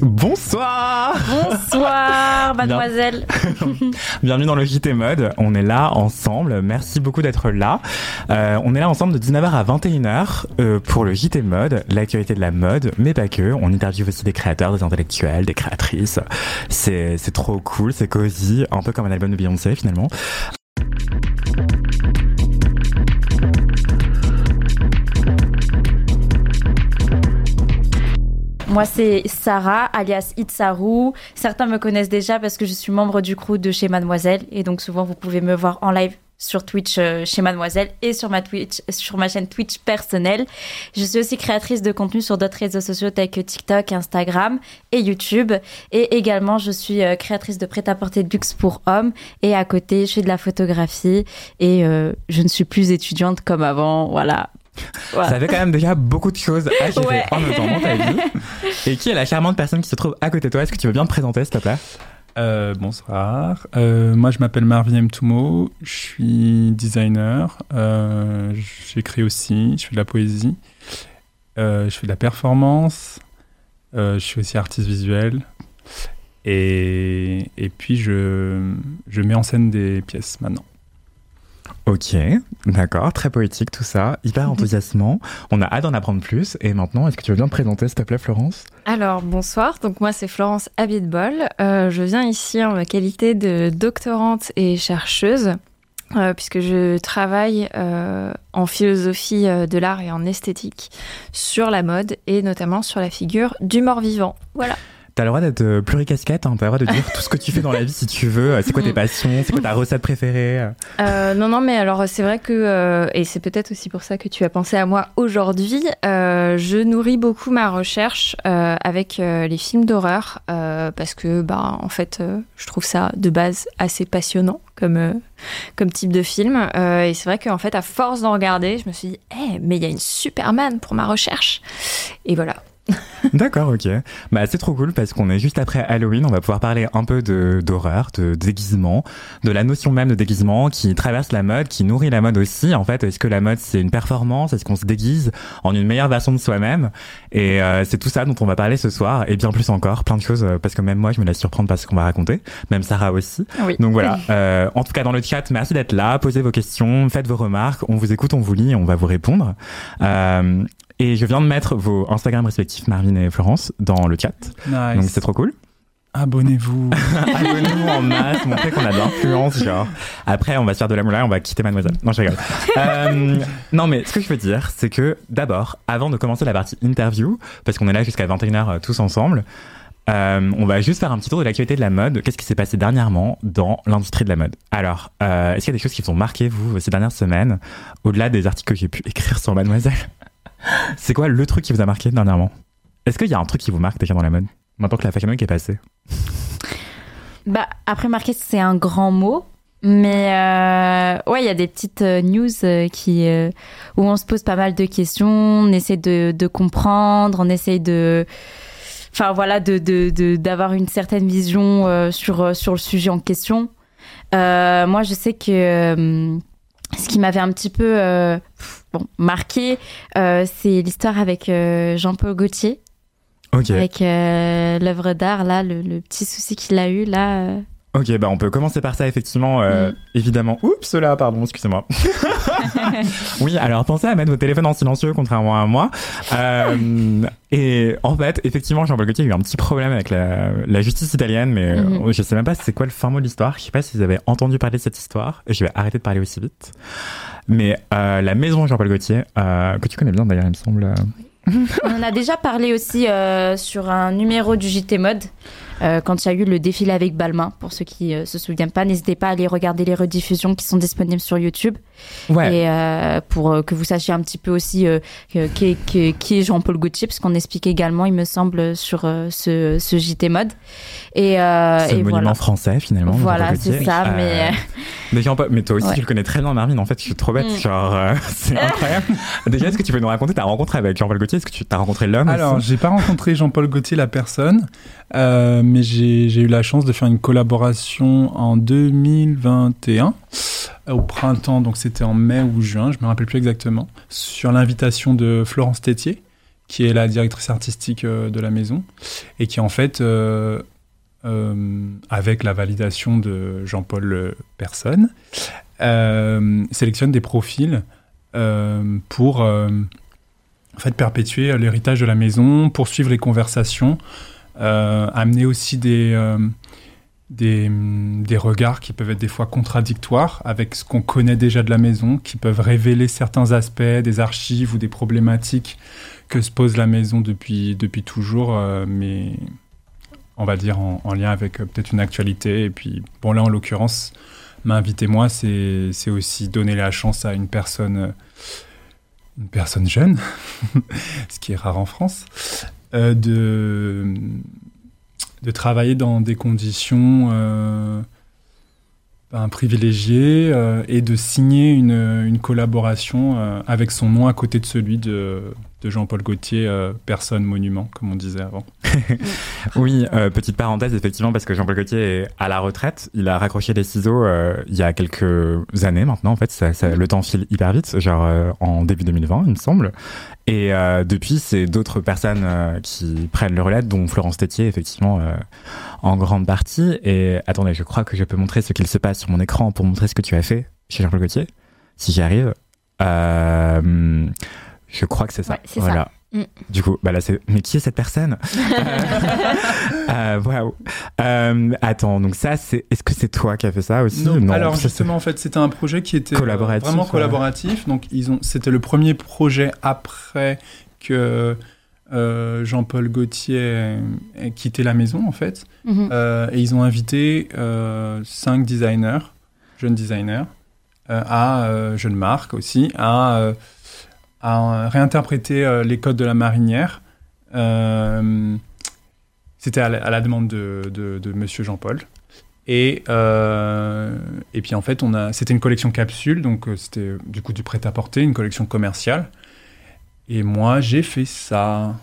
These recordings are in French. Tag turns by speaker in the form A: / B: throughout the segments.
A: Bonsoir
B: Bonsoir, mademoiselle.
A: Bienvenue dans le JT Mode. On est là ensemble. Merci beaucoup d'être là. Euh, on est là ensemble de 19h à 21h euh, pour le JT Mode, l'actualité de la mode, mais pas que. On interviewe aussi des créateurs, des intellectuels, des créatrices. C'est c'est trop cool, c'est cosy, un peu comme un album de Beyoncé finalement.
B: Moi, c'est Sarah, alias Itsaru. Certains me connaissent déjà parce que je suis membre du crew de chez Mademoiselle. Et donc, souvent, vous pouvez me voir en live sur Twitch euh, chez Mademoiselle et sur ma Twitch, sur ma chaîne Twitch personnelle. Je suis aussi créatrice de contenu sur d'autres réseaux sociaux tels que TikTok, Instagram et YouTube. Et également, je suis euh, créatrice de prêt-à-porter de luxe pour hommes. Et à côté, je fais de la photographie et euh, je ne suis plus étudiante comme avant. Voilà.
A: Ça fait quand même déjà beaucoup de choses à gérer
B: Ouais.
A: en même temps dans ta vie. Et qui est la charmante personne qui se trouve à côté de toi? Est-ce que tu veux bien te présenter, s'il te plaît?
C: Euh, bonsoir, Euh, moi je m'appelle Marvin M. Toumo, je suis designer, euh, j'écris aussi, je fais de la poésie, euh, je fais de la performance, euh, je suis aussi artiste visuel. Et, et puis je, je mets en scène des pièces maintenant.
A: Ok, d'accord, très poétique tout ça, hyper enthousiasmant. On a hâte d'en apprendre plus. Et maintenant, est-ce que tu veux bien te présenter, s'il te plaît, Florence?
D: Alors, bonsoir. Donc, moi, c'est Florence Abitbol. Euh, je viens ici en ma qualité de doctorante et chercheuse, euh, puisque je travaille euh, en philosophie de l'art et en esthétique sur la mode et notamment sur la figure du mort-vivant. Voilà.
A: T'as le droit d'être euh, pluricasquette, hein, t'as le droit de dire tout ce que tu fais dans la vie si tu veux. C'est quoi tes passions? C'est quoi ta recette préférée? Euh
D: non, non, mais alors c'est vrai que, euh, et c'est peut-être aussi pour ça que tu as pensé à moi aujourd'hui, euh, je nourris beaucoup ma recherche avec les films d'horreur, parce que, bah, en fait, je trouve ça de base assez passionnant comme, comme type de film. Et c'est vrai qu'en fait, à force d'en regarder, je me suis dit, Eh, mais il y a une Superman pour ma recherche. Et voilà.
A: D'accord, ok. Bah c'est trop cool parce qu'on est juste après Halloween. On va pouvoir parler un peu de d'horreur, de déguisement, de la notion même de déguisement qui traverse la mode, qui nourrit la mode aussi. En fait, est-ce que la mode c'est une performance? Est-ce qu'on se déguise en une meilleure version de soi-même? Et euh, c'est tout ça dont on va parler ce soir et bien plus encore, plein de choses euh, parce que même moi je me laisse surprendre par ce qu'on va raconter, même Sarah aussi.
D: Oui.
A: Donc voilà. Euh, en tout cas dans le chat, merci d'être là. Posez vos questions, faites vos remarques. On vous écoute, on vous lit, et on va vous répondre. Euh, et je viens de mettre vos Instagram respectifs, Marvin et Florence, dans le chat. Donc c'est trop cool.
C: Abonnez-vous.
A: Abonnez-vous en masse, montrez qu'on a de l'influence, genre. Après, on va se faire de la moula, on va quitter Mademoiselle. Non, je rigole. Euh, non, mais ce que je veux dire, c'est que d'abord, avant de commencer la partie interview, parce qu'on est là jusqu'à 21h euh, tous ensemble, euh, on va juste faire un petit tour de l'actualité de la mode. Qu'est-ce qui s'est passé dernièrement dans l'industrie de la mode? Alors, euh, est-ce qu'il y a des choses qui vous ont marqué, vous, ces dernières semaines, au-delà des articles que j'ai pu écrire sur Mademoiselle? C'est quoi le truc qui vous a marqué dernièrement? Est-ce qu'il y a un truc qui vous marque déjà dans la mode? Maintenant que la Fashion Week est passée
B: Bah, après, marquer, c'est un grand mot. Mais euh, ouais, il y a des petites euh, news euh, qui, où on se pose pas mal de questions, on essaie de, comprendre, on essaie de. Enfin voilà, de, d'avoir une certaine vision sur, sur le sujet en question. Moi, je sais que ce qui m'avait un petit peu euh, bon, marqué, euh, c'est l'histoire avec euh, Jean-Paul Gaultier, avec l'œuvre d'art, là, le, le petit souci qu'il a eu, là.
A: Ok, bah on peut commencer par ça, effectivement. euh,
B: Mm.
A: Évidemment. Oups, là, pardon, excusez-moi. oui, alors pensez à mettre vos téléphones en silencieux, contrairement à moi. Euh, et en fait, effectivement, Jean-Paul Gaultier a eu un petit problème avec la, la justice italienne, mais euh,
B: Mhm.
A: je sais même pas c'est quoi le fin mot de l'histoire. Je sais pas si vous avez entendu parler de cette histoire. Je vais arrêter de parler aussi vite. Mais euh, la maison Jean-Paul Gaultier, que tu connais bien d'ailleurs, il me semble.
B: On en a déjà parlé aussi sur un numéro du JT Mode quand il y a eu le défilé avec Balmain. Pour ceux qui se souviennent pas, n'hésitez pas à aller regarder les rediffusions qui sont disponibles sur YouTube.
A: Ouais.
B: Et pour que vous sachiez un petit peu aussi qui est, qui est Jean-Paul Gaultier, parce qu'on explique également, il me semble, sur ce, ce JT mode.
A: Et, c'est le monument français finalement.
B: Voilà, c'est ça. Mais
A: mais, mais toi aussi, tu le connais très bien, Marvin. En fait, je suis trop bête. Mm. Genre, c'est incroyable. Déjà, est-ce que tu peux nous raconter ta rencontre avec Jean-Paul Gaultier Est-ce que tu as rencontré l'homme
C: Alors, j'ai pas rencontré Jean-Paul Gaultier, la personne, euh, mais j'ai eu la chance de faire une collaboration en 2021, euh, au printemps, donc c'était en mai ou juin, je me rappelle plus exactement, sur l'invitation de Florence Tétier, qui est la directrice artistique euh, de la maison, et qui en fait, avec la validation de Jean-Paul Personne, sélectionne des profils pour en fait, perpétuer l'héritage de la maison, poursuivre les conversations, amener aussi des, euh, des, des, regards qui peuvent être des fois contradictoires avec ce qu'on connaît déjà de la maison, qui peuvent révéler certains aspects des archives ou des problématiques que se pose la maison depuis, depuis toujours, mais on va dire en, lien avec peut-être une actualité. Et puis, bon, là, en l'occurrence, m'inviter moi, c'est aussi donner la chance à une personne une personne jeune, ce qui est rare en France, euh, de, travailler dans des conditions euh, ben, privilégiées euh, et de signer une collaboration avec son nom à côté de celui de, de Jean-Paul Gaultier, euh, personne monument, comme on disait avant.
A: oui, euh, petite parenthèse, effectivement, parce que Jean-Paul Gaultier est à la retraite. Il a raccroché les ciseaux euh, il y a quelques années maintenant. En fait, le temps file hyper vite, genre en début 2020, il me semble. Et depuis, c'est d'autres personnes qui prennent le relais, dont Florence Tétier, effectivement, en grande partie. Et attendez, je crois que je peux montrer ce qu'il se passe sur mon écran pour montrer ce que tu as fait chez Jean-Paul Gaultier, si j'y arrive. Euh, je crois que c'est ça. voilà. Mm. Du coup, bah là, c'est. Mais qui est cette personne euh, Waouh. Euh, attends, donc ça, c'est. Est-ce que c'est toi qui as fait ça aussi
C: Non. alors justement, en fait, c'était un projet qui était
A: collaboratif,
C: vraiment collaboratif. Donc, ils ont. C'était le premier projet après que euh, Jean-Paul Gaultier ait quitté la maison, en fait. Mm-hmm. et ils ont invité cinq designers, jeunes designers, à jeunes marques aussi, à à réinterpréter euh, les codes de la marinière. Euh, c'était à, la demande de, de, Monsieur Jean-Paul. Et, euh, et puis en fait, on a, c'était une collection capsule, donc c'était du coup du prêt-à-porter, une collection commerciale. Et moi, j'ai fait ça.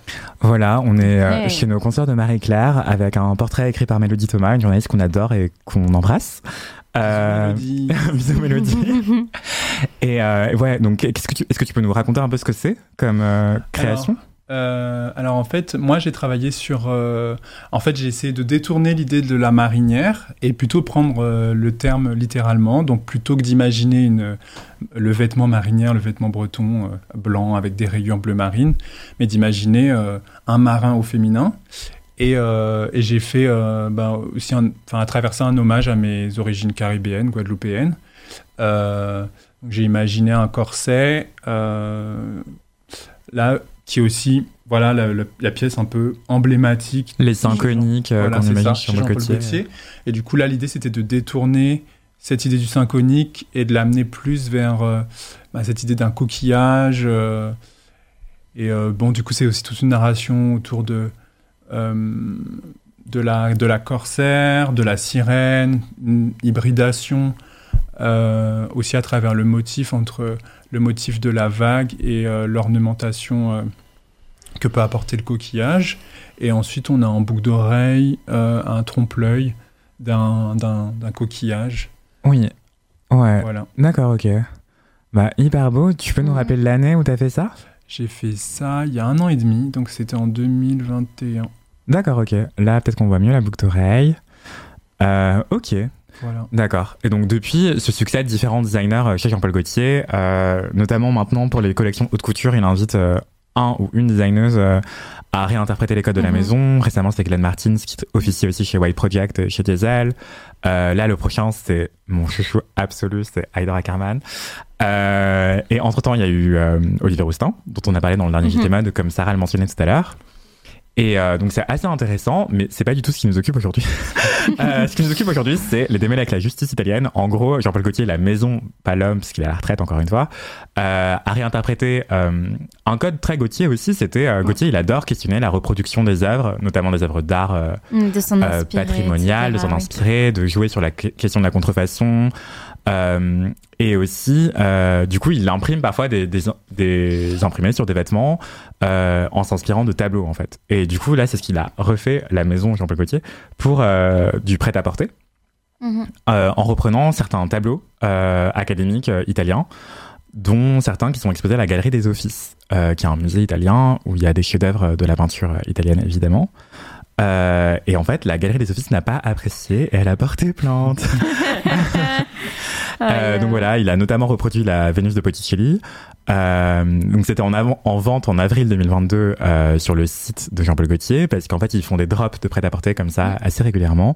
A: Voilà, on est chez nos concerts de Marie-Claire avec un portrait écrit par Mélodie Thomas, une journaliste qu'on adore et qu'on embrasse.
C: Euh,
A: Bisous Mélodie. et euh, ouais, donc est-ce que, tu, est-ce que tu peux nous raconter un peu ce que c'est comme euh, création?
C: alors, alors, en fait, moi j'ai travaillé sur. en fait, j'ai essayé de détourner l'idée de la marinière et plutôt prendre le terme littéralement. Donc, plutôt que d'imaginer une, le vêtement marinière, le vêtement breton blanc avec des rayures bleu marine, mais d'imaginer un marin au féminin euh, et, j'ai fait euh, ben, aussi, un, à travers ça, un hommage à mes origines caribéennes, guadeloupéennes. Euh, j'ai imaginé un corset, là, qui est aussi voilà, la, pièce un peu emblématique.
A: Les seins coniques voilà, qu'on imagine sur le côté.
C: Et du coup, là, l'idée, c'était de détourner cette idée du sein conique et de l'amener plus vers bah, cette idée d'un coquillage. et bon, du coup, c'est aussi toute une narration autour de de, la, de la corsaire, de la sirène, une hybridation euh, aussi à travers le motif entre le motif de la vague et euh, l'ornementation que peut apporter le coquillage. Et ensuite, on a en boucle d'oreille un trompe-l'œil d'un coquillage.
A: Oui. Ouais. Voilà. D'accord, ok. Bah, hyper beau. Tu peux nous rappeler l'année où tu as fait ça?
C: J'ai fait ça il y a un an et demi, donc c'était en 2021.
A: D'accord, ok. Là, peut-être qu'on voit mieux la boucle d'oreille. Euh, ok. Voilà. D'accord. Et donc depuis ce succès de différents designers euh, chez Jean-Paul Gaultier, euh, notamment maintenant pour les collections haute couture, il invite un ou une designeuse à réinterpréter les codes de la mhm. maison. Récemment, c'était Glenn Martins qui officie aussi chez White Project, chez Diesel. là, le prochain, c'est mon chouchou absolu, c'est Hydra. Euh, et entre-temps, il y a eu euh, Olivier Roustin, dont on a parlé dans le dernier -hmm. JT Mode, comme Sarah le mentionnait tout à l'heure. Et euh, donc c'est assez intéressant, mais c'est pas du tout ce qui nous occupe aujourd'hui. euh, ce qui nous occupe aujourd'hui, c'est les démêlés avec la justice italienne. En gros, Jean-Paul Gaultier, la maison, pas l'homme, parce qu'il est à la retraite encore une fois, euh, a réinterprété euh, un code très Gaultier aussi. C'était euh, Gaultier, il adore questionner la reproduction des œuvres, notamment des œuvres d'art euh,
B: De s'en inspirer,
A: patrimoniales, de s'en
B: oui.
A: inspirer, de jouer sur la que- question de la contrefaçon. Euh, et aussi, euh, du coup, il imprime parfois des, des, des imprimés sur des vêtements euh, en s'inspirant de tableaux, en fait. Et du coup, là, c'est ce qu'il a refait, la maison Jean-Paul Gaultier, pour du prêt-à-porter,
B: Mhm.
A: euh, en reprenant certains tableaux académiques italiens, dont certains qui sont exposés à la Galerie des Offices, qui est un musée italien où il y a des chefs-d'œuvre de la peinture italienne, évidemment. Euh, et en fait, la Galerie des Offices n'a pas apprécié et elle a porté plainte. Euh,
B: ouais.
A: donc voilà, il a notamment reproduit la Vénus de Botticelli. Euh, donc c'était en, avant- en vente en avril 2022 euh, sur le site de Jean-Paul Gaultier parce qu'en fait ils font des drops de prêt-à-porter comme ça assez régulièrement.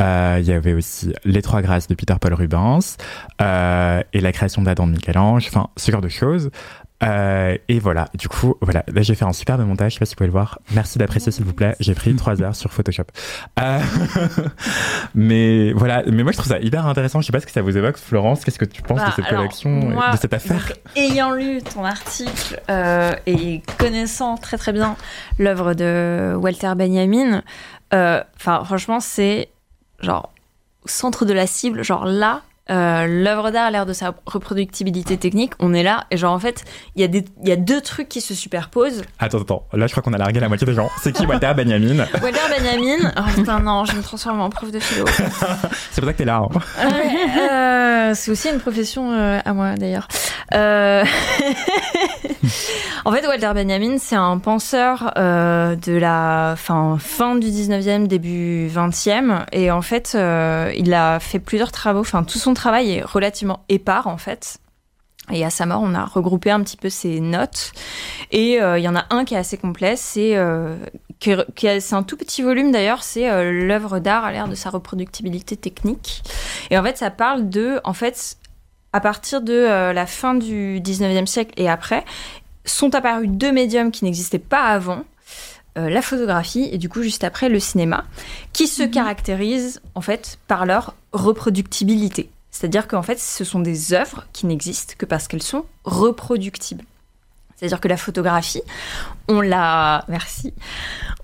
A: Euh, il y avait aussi Les Trois Grâces de Peter Paul Rubens euh, et la création d'Adam de Michel-Ange, enfin ce genre de choses. Euh, et voilà, du coup, voilà, là j'ai fait un superbe montage, je sais pas si vous pouvez le voir. Merci d'apprécier s'il vous plaît. J'ai pris trois heures sur Photoshop. Euh, mais voilà, mais moi je trouve ça hyper intéressant. Je sais pas ce que ça vous évoque, Florence. Qu'est-ce que tu penses
D: Bah,
A: de cette
D: alors,
A: collection,
D: moi,
A: de cette affaire
D: donc, ayant lu ton article euh, et connaissant très très bien l'œuvre de Walter Benjamin, euh, enfin franchement c'est genre au centre de la cible, genre là. Euh, L'œuvre d'art a l'air de sa reproductibilité technique, on est là, et genre en fait, il y, a des- il y a deux trucs qui se superposent.
A: Attends, attends. Là, je crois qu'on a largué la moitié des gens. C'est qui Walter Benjamin?
D: Walter Benjamin, oh putain non, je me transforme en prof de philo.
A: C'est pour ça que t'es là. hein.
D: Ouais, euh, c'est aussi une profession euh, à moi d'ailleurs. Euh, en fait, Walter Benjamin, c'est un penseur euh, de la fin, fin du 19e, début 20e. Et en fait, euh, il a fait plusieurs travaux. Enfin, tout son travail est relativement épars en fait. Et à sa mort, on a regroupé un petit peu ses notes. Et euh, il y en a un qui est assez complet. C'est euh, c'est un tout petit volume d'ailleurs. C'est euh, l'œuvre d'art à l'ère de sa reproductibilité technique. Et en fait, ça parle de, en fait, à partir de euh, la fin du 19e siècle et après, sont apparus deux médiums qui n'existaient pas avant. euh, la photographie et du coup juste après le cinéma, qui se caractérisent en fait par leur reproductibilité. C'est-à-dire qu'en fait, ce sont des œuvres qui n'existent que parce qu'elles sont reproductibles. C'est-à-dire que la photographie, on l'a, merci,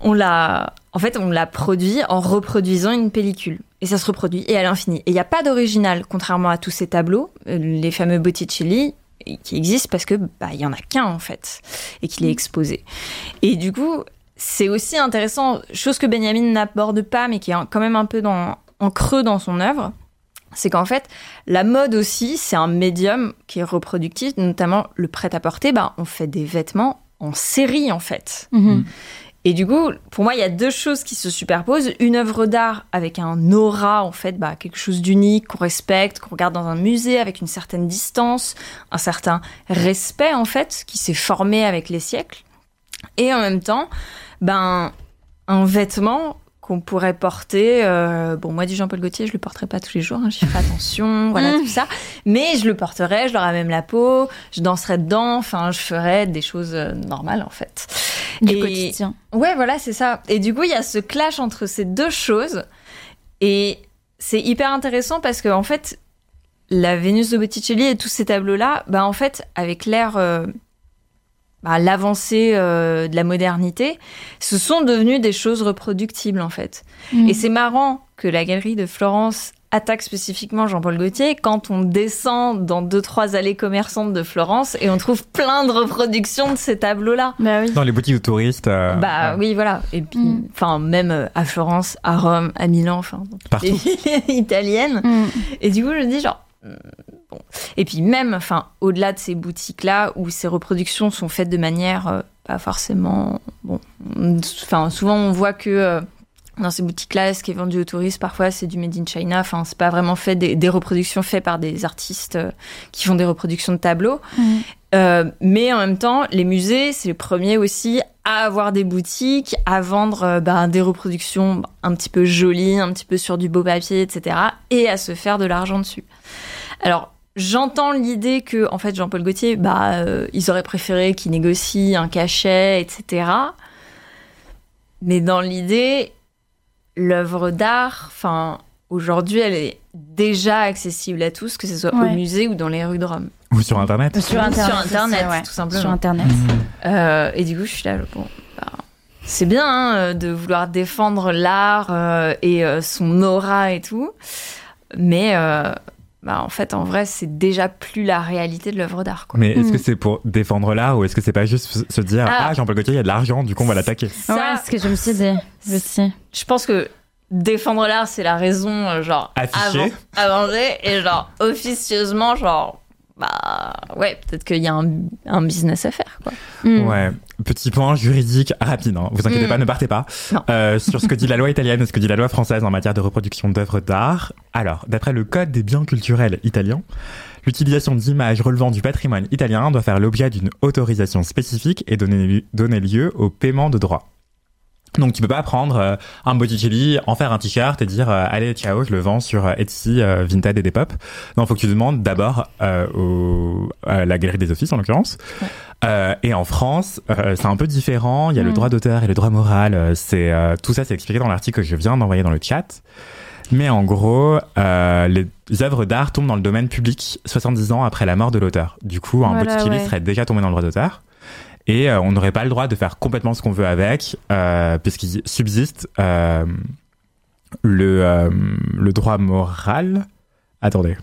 D: on l'a, en fait, on l'a produit en reproduisant une pellicule. Et ça se reproduit et à l'infini. Et il n'y a pas d'original, contrairement à tous ces tableaux, euh, les fameux Botticelli, qui existent parce que bah il en a qu'un en fait et qu'il est exposé. Et du coup, c'est aussi intéressant, chose que Benjamin n'aborde pas, mais qui est quand même un peu dans, en creux dans son œuvre, c'est qu'en fait, la mode aussi, c'est un médium qui est reproductif, notamment le prêt-à-porter. Bah, on fait des vêtements en série, en fait.
B: Mhm.
D: Et du coup, pour moi, il y a deux choses qui se superposent. Une œuvre d'art avec un aura, en fait, bah, quelque chose d'unique, qu'on respecte, qu'on regarde dans un musée avec une certaine distance, un certain respect, en fait, qui s'est formé avec les siècles. Et en même temps, ben, un vêtement qu'on pourrait porter. euh, bon, moi, du Jean-Paul Gaultier, je le porterai pas tous les jours, hein, je ferai attention, voilà, tout ça. Mais je le porterai, je l'aurai même la peau, je danserai dedans, enfin, je ferai des choses euh, normales, en fait.
B: Du
D: Et-
B: quotidien.
D: Ouais, voilà, c'est ça. Et du coup, il y a ce clash entre ces deux choses. Et c'est hyper intéressant parce que, en fait, la Vénus de Botticelli et tous ces tableaux-là, bah, en fait, avec l'ère, euh, bah, l'avancée euh, de la modernité, ce sont devenus des choses reproductibles, en fait.
B: Mhm.
D: Et c'est marrant que la galerie de Florence attaque spécifiquement Jean-Paul Gaultier quand on descend dans deux, trois allées commerçantes de Florence et on trouve plein de reproductions de ces tableaux-là.
B: Bah oui.
A: Dans les boutiques de touristes. euh,
D: Bah
A: ouais.
D: oui, voilà. Et puis,
B: Mm.
D: enfin, même euh, à Florence, à Rome, à Milan, enfin,
A: Partout.
D: les villes italiennes.
B: Mhm.
D: Et du coup, je me dis, genre, bon. Et puis, même, enfin, au-delà de ces boutiques-là, où ces reproductions sont faites de manière euh, pas forcément. Bon. Enfin, souvent, on voit que. euh, dans ces boutiques-là, ce qui est vendu aux touristes, parfois, c'est du made in China. Enfin, c'est pas vraiment fait des, des reproductions faites par des artistes euh, qui font des reproductions de tableaux. Euh, mais en même temps, les musées, c'est les premiers aussi à avoir des boutiques, à vendre bah, des reproductions un petit peu jolies, un petit peu sur du beau papier, etc. Et à se faire de l'argent dessus. Alors, j'entends l'idée que, en fait, Jean-Paul Gaultier, bah, euh, ils auraient préféré qu'il négocie un cachet, etc. mais dans l'idée, l'œuvre d'art, enfin, aujourd'hui, elle est déjà accessible à tous, que ce soit
B: Ouais.
D: au musée ou dans les rues de Rome.
A: Ou sur Internet.
B: Sur Internet,
D: Sur Internet,
B: aussi, ouais.
D: tout simplement.
B: Sur Internet.
D: Euh, et du coup, je suis là, bon, bah, c'est bien hein, euh, de vouloir défendre l'art euh, et euh, son aura et tout, mais euh, bah, en fait, en vrai, c'est déjà plus la réalité de l'œuvre d'art. quoi.
A: Mais est-ce
B: Mm.
A: que c'est pour défendre l'art ou est-ce que c'est pas juste se- dire
D: Ah.
A: Ah, Jean-Paul Gaultier, il y a de l'argent, du coup on va l'attaquer
D: Ça,
B: ouais, c'est ce que je me suis dit aussi.
D: je pense que défendre l'art, c'est la raison, euh, genre,
A: Affichée.
D: avant, avancée, et genre, officieusement, genre, bah, ouais, peut-être qu'il y a un, un business à faire, quoi.
B: Mm.
A: Ouais, petit point juridique rapide, hein. vous inquiétez
D: Mm.
A: pas, ne partez pas. Euh, sur ce que dit la loi italienne et ce que dit la loi française en matière de reproduction d'œuvres d'art. Alors, d'après le Code des biens culturels italien, l'utilisation d'images relevant du patrimoine italien doit faire l'objet d'une autorisation spécifique et donner, donner lieu au paiement de droits. Donc tu peux pas prendre euh, un Botticelli, en faire un t-shirt et dire euh, allez ciao je le vends sur euh, Etsy, euh, Vinted et Depop. Non, faut que tu demandes d'abord euh, au, à la galerie des offices en l'occurrence.
D: Ouais.
A: Euh, et en France, euh, c'est un peu différent. Il y a le
B: Mm.
A: droit d'auteur et le droit moral. C'est euh, tout ça, c'est expliqué dans l'article que je viens d'envoyer dans le chat. Mais en gros, euh, les œuvres d'art tombent dans le domaine public 70 ans après la mort de l'auteur. Du coup, un
B: Voilà,
A: Botticelli
B: ouais.
A: serait déjà tombé dans le droit d'auteur. Et euh, on n'aurait pas le droit de faire complètement ce qu'on veut avec, euh, puisqu'il subsiste euh, le, le droit moral. Attendez.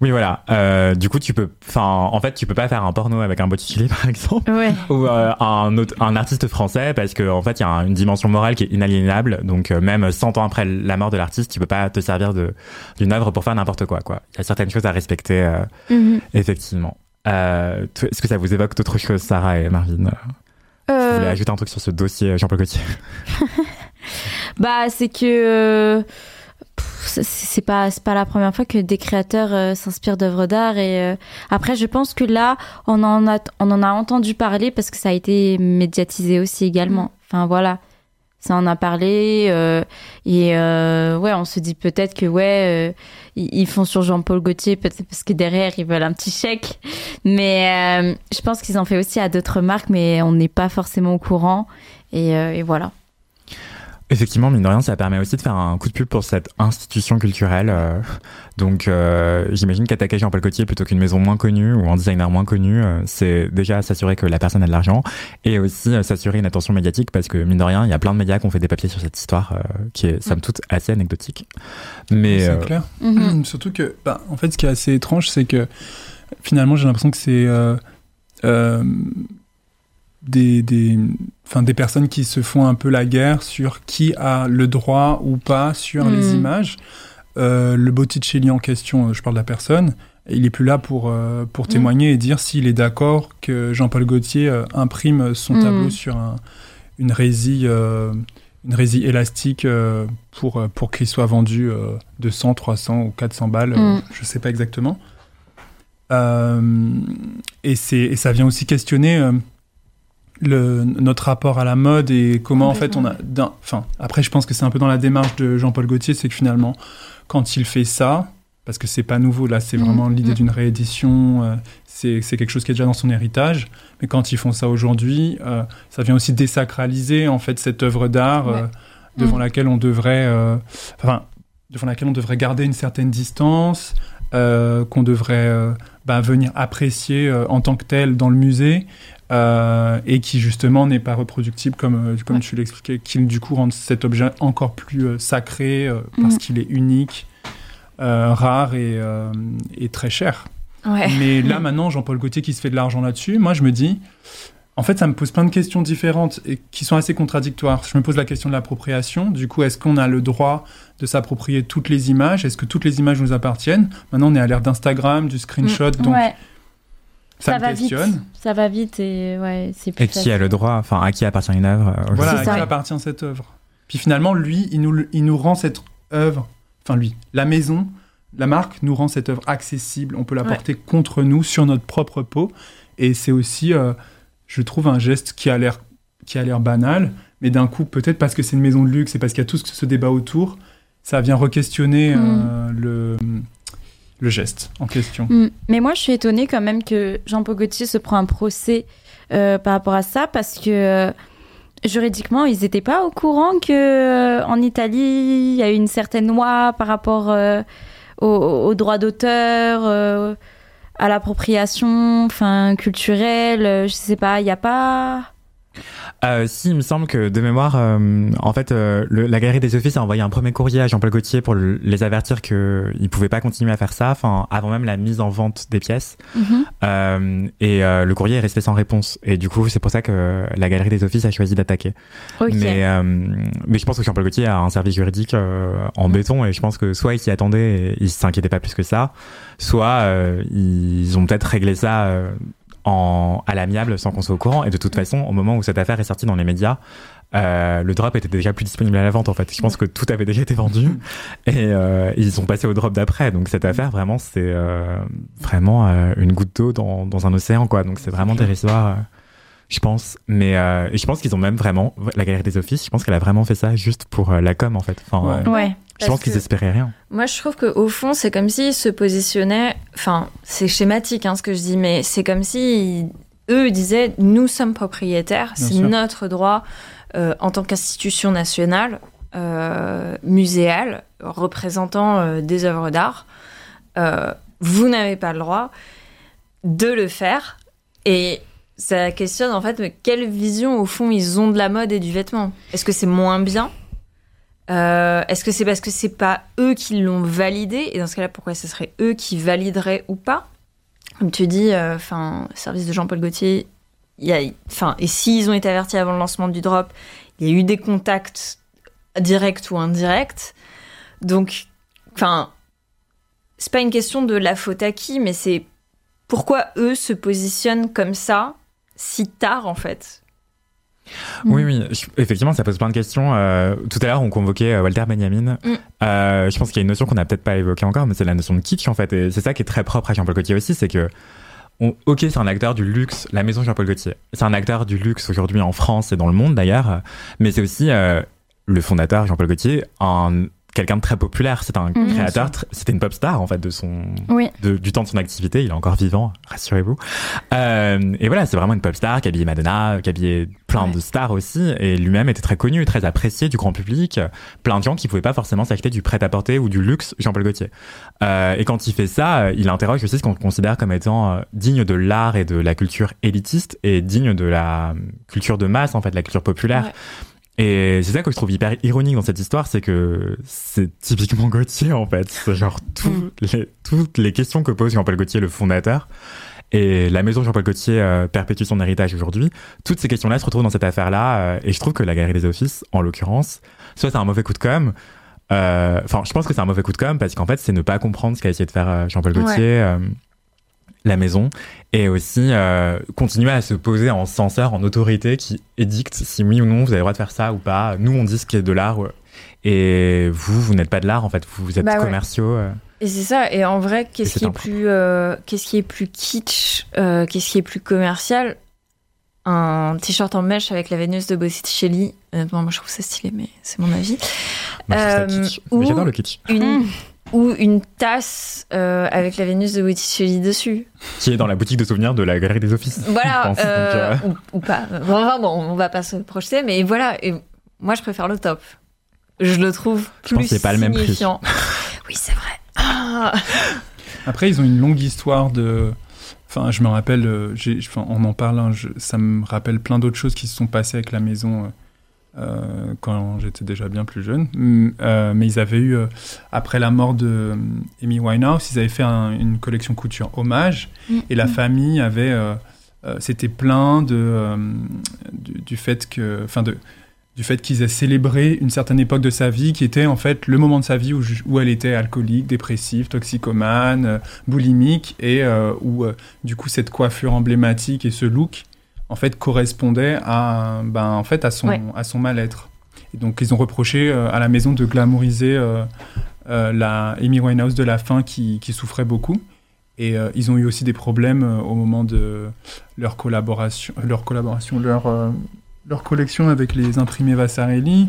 A: Oui, voilà. Euh, du coup, tu peux, enfin, en fait, tu peux pas faire un porno avec un Botticelli, par exemple,
B: Ouais.
A: ou euh, un, autre, un artiste français, parce que en fait, il y a une dimension morale qui est inaliénable. Donc, euh, même 100 ans après la mort de l'artiste, tu peux pas te servir de d'une œuvre pour faire n'importe quoi. Quoi. Il y a certaines choses à respecter,
B: Mhm.
A: effectivement. Euh, Est-ce que ça vous évoque d'autres choses, Sarah et Marvin Vous
B: Euh,
A: voulez ajouter un truc sur ce dossier, Jean-Paul Gaultier
B: Bah, c'est que euh, c'est- pas c'est pas la première fois que des créateurs euh, s'inspirent d'œuvres d'art et euh, après je pense que là on en a on en a entendu parler parce que ça a été médiatisé aussi également. Enfin voilà. Ça en a parlé euh, et euh, ouais, on se dit peut-être que ouais, euh, ils ils font sur Jean-Paul Gaultier peut-être parce que derrière ils veulent un petit chèque. Mais euh, je pense qu'ils en fait aussi à d'autres marques, mais on n'est pas forcément au courant. Et, euh, et voilà.
A: Effectivement, mine de rien, ça permet aussi de faire un coup de pub pour cette institution culturelle. euh, donc, euh, j'imagine qu'attaquer Jean-Paul Gaultier plutôt qu'une maison moins connue ou un designer moins connu, euh, c'est déjà s'assurer que la personne a de l'argent et aussi s'assurer une attention médiatique parce que, mine de rien, il y a plein de médias qui ont fait des papiers sur cette histoire euh, qui est, somme toute, assez anecdotique. Mais,
C: C'est
A: euh,
C: clair.
B: Mhm.
C: Surtout que, bah, en fait, ce qui est assez étrange, c'est que finalement, j'ai l'impression que c'est euh, euh, des, des, enfin, des personnes qui se font un peu la guerre sur qui a le droit ou pas sur les
B: Mhm.
C: images. Euh, le Botticelli en question, euh, je parle de la personne, il est plus là pour, euh, pour témoigner et dire s'il est d'accord que Jean-Paul Gaultier euh, imprime son
B: Mhm.
C: tableau sur un- une résille. une résille élastique pour, pour qu'il soit vendu euh, 200, 300 ou 400 balles,
B: Mm.
C: je sais pas exactement. Et, et ça vient aussi questionner le, notre rapport à la mode et comment en fait on a... Enfin, après je pense que c'est un peu dans la démarche de Jean-Paul Gaultier, c'est que finalement, quand il fait ça, parce que c'est pas nouveau, là c'est
B: Mm.
C: vraiment l'idée
B: Mm.
C: d'une réédition, euh, c'est, quelque chose qui est déjà dans son héritage, mais quand ils font ça aujourd'hui, euh, ça vient aussi désacraliser en fait cette œuvre d'art
D: Ouais.
C: euh, devant
B: Mm.
C: laquelle on devrait, enfin, devant laquelle on devrait garder une certaine distance, qu'on devrait bah, venir apprécier en tant que tel dans le musée, euh, et qui justement n'est pas reproductible comme, euh, comme
D: Ouais.
C: tu l'expliquais, qui du coup rend cet objet encore plus euh, sacré euh, parce
B: Mhm.
C: qu'il est unique, rare et, et très cher.
D: Ouais.
C: Mais là, maintenant, Jean-Paul Gaultier qui se fait de l'argent là-dessus, moi, je me dis, en fait, ça me pose plein de questions différentes et qui sont assez contradictoires. Je me pose la question de l'appropriation. Du coup, est-ce qu'on a le droit de s'approprier toutes les images? Est-ce que toutes les images nous appartiennent? Maintenant, on est à l'ère d'Instagram, du screenshot, donc
B: ouais,
C: ça,
B: ça,
C: me
B: va
C: questionne.
B: vite. Ça va vite et ouais, c'est plus
A: et qui
B: facile.
A: a le droit, enfin, à qui appartient une œuvre euh,
C: Voilà, à
B: ça.
C: qui appartient cette œuvre Puis finalement, lui, il nous, il nous rend cette œuvre, enfin lui, la maison, la marque nous rend cette œuvre accessible. On peut la
D: Ouais.
C: porter contre nous sur notre propre peau. Et c'est aussi, euh, je trouve, un geste qui a l'air qui a l'air banal, mais d'un coup, peut-être parce que c'est une maison de luxe et parce qu'il y a tout ce, ce débat autour, ça vient re-questionner euh, le, le geste en question.
B: Mm. Mais moi, je suis étonnée quand même que Jean-Paul Gaultier se prend un procès euh, par rapport à ça parce que juridiquement, ils n'étaient pas au courant que en Italie, il y a une certaine loi par rapport aux, aux, droits d'auteur, à l'appropriation, enfin culturelle. Je sais pas, il n'y a pas.
A: Euh, si, il me semble que de mémoire, euh, en fait, euh, le, la Galerie des Offices a envoyé un premier courrier à Jean-Paul Gaultier pour le, les avertir qu'ils ne pouvaient pas continuer à faire ça, enfin, avant même la mise en vente des pièces.
B: Mhm.
A: et le courrier est resté sans réponse. Et du coup, c'est pour ça que la Galerie des Offices a choisi d'attaquer.
B: Okay.
A: Mais, mais je pense que Jean-Paul Gaultier a un service juridique en
B: Mhm.
A: béton et je pense que soit il s'y attendait et il s'inquiétait pas plus que ça, soit ils ont peut-être réglé ça en, à l'amiable sans qu'on soit au courant. Et de toute façon, au moment où cette affaire est sortie dans les médias, euh, le drop était déjà plus disponible à la vente en fait. Je pense que tout avait déjà été vendu et euh, ils sont passés au drop d'après. Donc cette affaire vraiment c'est euh, vraiment euh, une goutte d'eau dans, dans, un océan quoi. Donc c'est vraiment dérisoire. euh, je pense, mais euh, je pense qu'ils ont même vraiment la galerie des offices. Je pense qu'elle a vraiment fait ça juste pour euh, la com en fait. Enfin,
C: Ouais.
A: Je pense qu'ils espéraient rien.
D: Moi, je trouve qu'au fond, c'est comme s'ils se positionnaient. Enfin, c'est schématique hein, ce que je dis, mais c'est comme si eux disaient nous sommes propriétaires, c'est notre droit euh, en tant qu'institution nationale, euh, muséale, représentant euh, des œuvres d'art. Vous n'avez pas le droit de le faire. Et ça questionne en fait mais quelle vision au fond ils ont de la mode et du vêtement? Est-ce que c'est moins bien? Euh, Est-ce que c'est parce que c'est pas eux qui l'ont validé? Et dans ce cas-là, pourquoi ce serait eux qui valideraient ou pas? Comme tu dis, enfin, service de Jean-Paul Gaultier, y a, et s'ils ont été avertis avant le lancement du drop, il y a eu des contacts directs ou indirects. Donc, enfin, c'est pas une question de la faute à qui, mais c'est pourquoi eux se positionnent comme ça si tard en fait?
A: Oui, oui, je- effectivement, ça pose plein de questions. Euh, tout à l'heure, on convoquait euh, Walter Benjamin.
D: Mm.
A: Euh, je pense qu'il y a une notion qu'on n'a peut-être pas évoquée encore, mais c'est la notion de kitsch, en fait. Et c'est ça qui est très propre à Jean-Paul Gaultier aussi, c'est que, on- ok, c'est un acteur du luxe, la maison Jean-Paul Gaultier. C'est un acteur du luxe aujourd'hui en France et dans le monde d'ailleurs, mais c'est aussi euh, le fondateur Jean-Paul Gaultier, un quelqu'un de très populaire. C'est un
B: Mhm.
A: créateur, c'était une pop star en fait de son,
B: Oui.
A: de- du temps de son activité. Il est encore vivant, rassurez-vous. Euh, et voilà, c'est vraiment une pop star qui habillait Madonna, qui habillait plein
D: Ouais.
A: de stars aussi. Et lui-même était très connu, très apprécié du grand public. Plein de gens qui pouvaient pas forcément s'acheter du prêt-à-porter ou du luxe Jean-Paul Gaultier. Euh, et quand il fait ça, euh, il interroge aussi ce qu'on considère comme étant euh, digne de l'art et de la culture élitiste et digne de la euh, culture de masse, en fait, la culture populaire.
D: Ouais.
A: Et c'est ça que je trouve hyper ironique dans cette histoire, c'est que c'est typiquement Gauthier en fait. C'est genre tout les, toutes les questions que pose Jean-Paul Gaultier, le fondateur, et la maison Jean-Paul Gaultier euh, perpétue son héritage aujourd'hui. Toutes ces questions-là se retrouvent dans cette affaire-là, euh, et je trouve que la Galerie des Offices, en l'occurrence, soit c'est un mauvais coup de com', euh, enfin je pense que c'est un mauvais coup de com' parce qu'en fait c'est ne pas comprendre ce qu'a essayé de faire Jean-Paul. Gaultier. euh, la maison et aussi euh, continuer à se poser en censeur, en autorité qui édicte si oui ou non vous avez le droit de faire ça ou pas. Nous on dit ce qui est de l'art ouais. et vous vous n'êtes pas de l'art en fait, vous, vous êtes
D: Bah ouais.
A: commerciaux. euh.
D: Et c'est ça. Et en vrai,
A: Et
D: qu'est-ce qui est plus, euh, qu'est-ce qui est plus kitsch, euh, qu'est-ce qui est plus commercial? Un t-shirt en mèche avec la Vénus de Botticelli. Honnêtement, moi je trouve ça stylé, mais c'est mon avis.
A: Moi, je trouve ça
D: Euh,
A: kitsch.
D: ou-
A: Mais j'adore le kitsch
D: Une
B: Mm.
D: Ou une tasse euh, avec la Vénus de Botticelli dessus.
A: qui est dans la boutique de souvenirs de la Galerie des Offices. je
D: Voilà.
A: pense. Donc,
D: euh,
A: euh,
D: ou, ou pas. Bon, enfin, bon, on va pas se projeter, mais voilà. Et moi, je préfère le top. Je le trouve
A: Je
D: plus
A: pense que pas le même prix.
D: oui, c'est vrai. Ah.
C: Après, ils ont une longue histoire de. Enfin, je me rappelle, euh, j'ai- enfin, en en parlant, je- ça me rappelle plein d'autres choses qui se sont passées avec la maison euh, quand j'étais déjà bien plus jeune. Mm, euh, mais ils avaient eu, euh, après la mort de Amy Winehouse, ils avaient fait un- une collection couture hommage et la famille avait. C'était plein de, du, du fait que. Enfin, de du fait qu'ils aient célébré une certaine époque de sa vie qui était en fait le moment de sa vie où, où elle était alcoolique, dépressive, toxicomane, boulimique et où du coup cette coiffure emblématique et ce look en fait correspondait à ben en fait à son
D: Ouais.
C: à son mal-être. Et donc ils ont reproché euh, à la maison de glamouriser euh, euh, la Amy Winehouse de la fin qui, qui souffrait beaucoup. Et euh, ils ont eu aussi des problèmes euh, au moment de leur collaboration, leur collaboration, leur leur collection avec les imprimés Vasarely.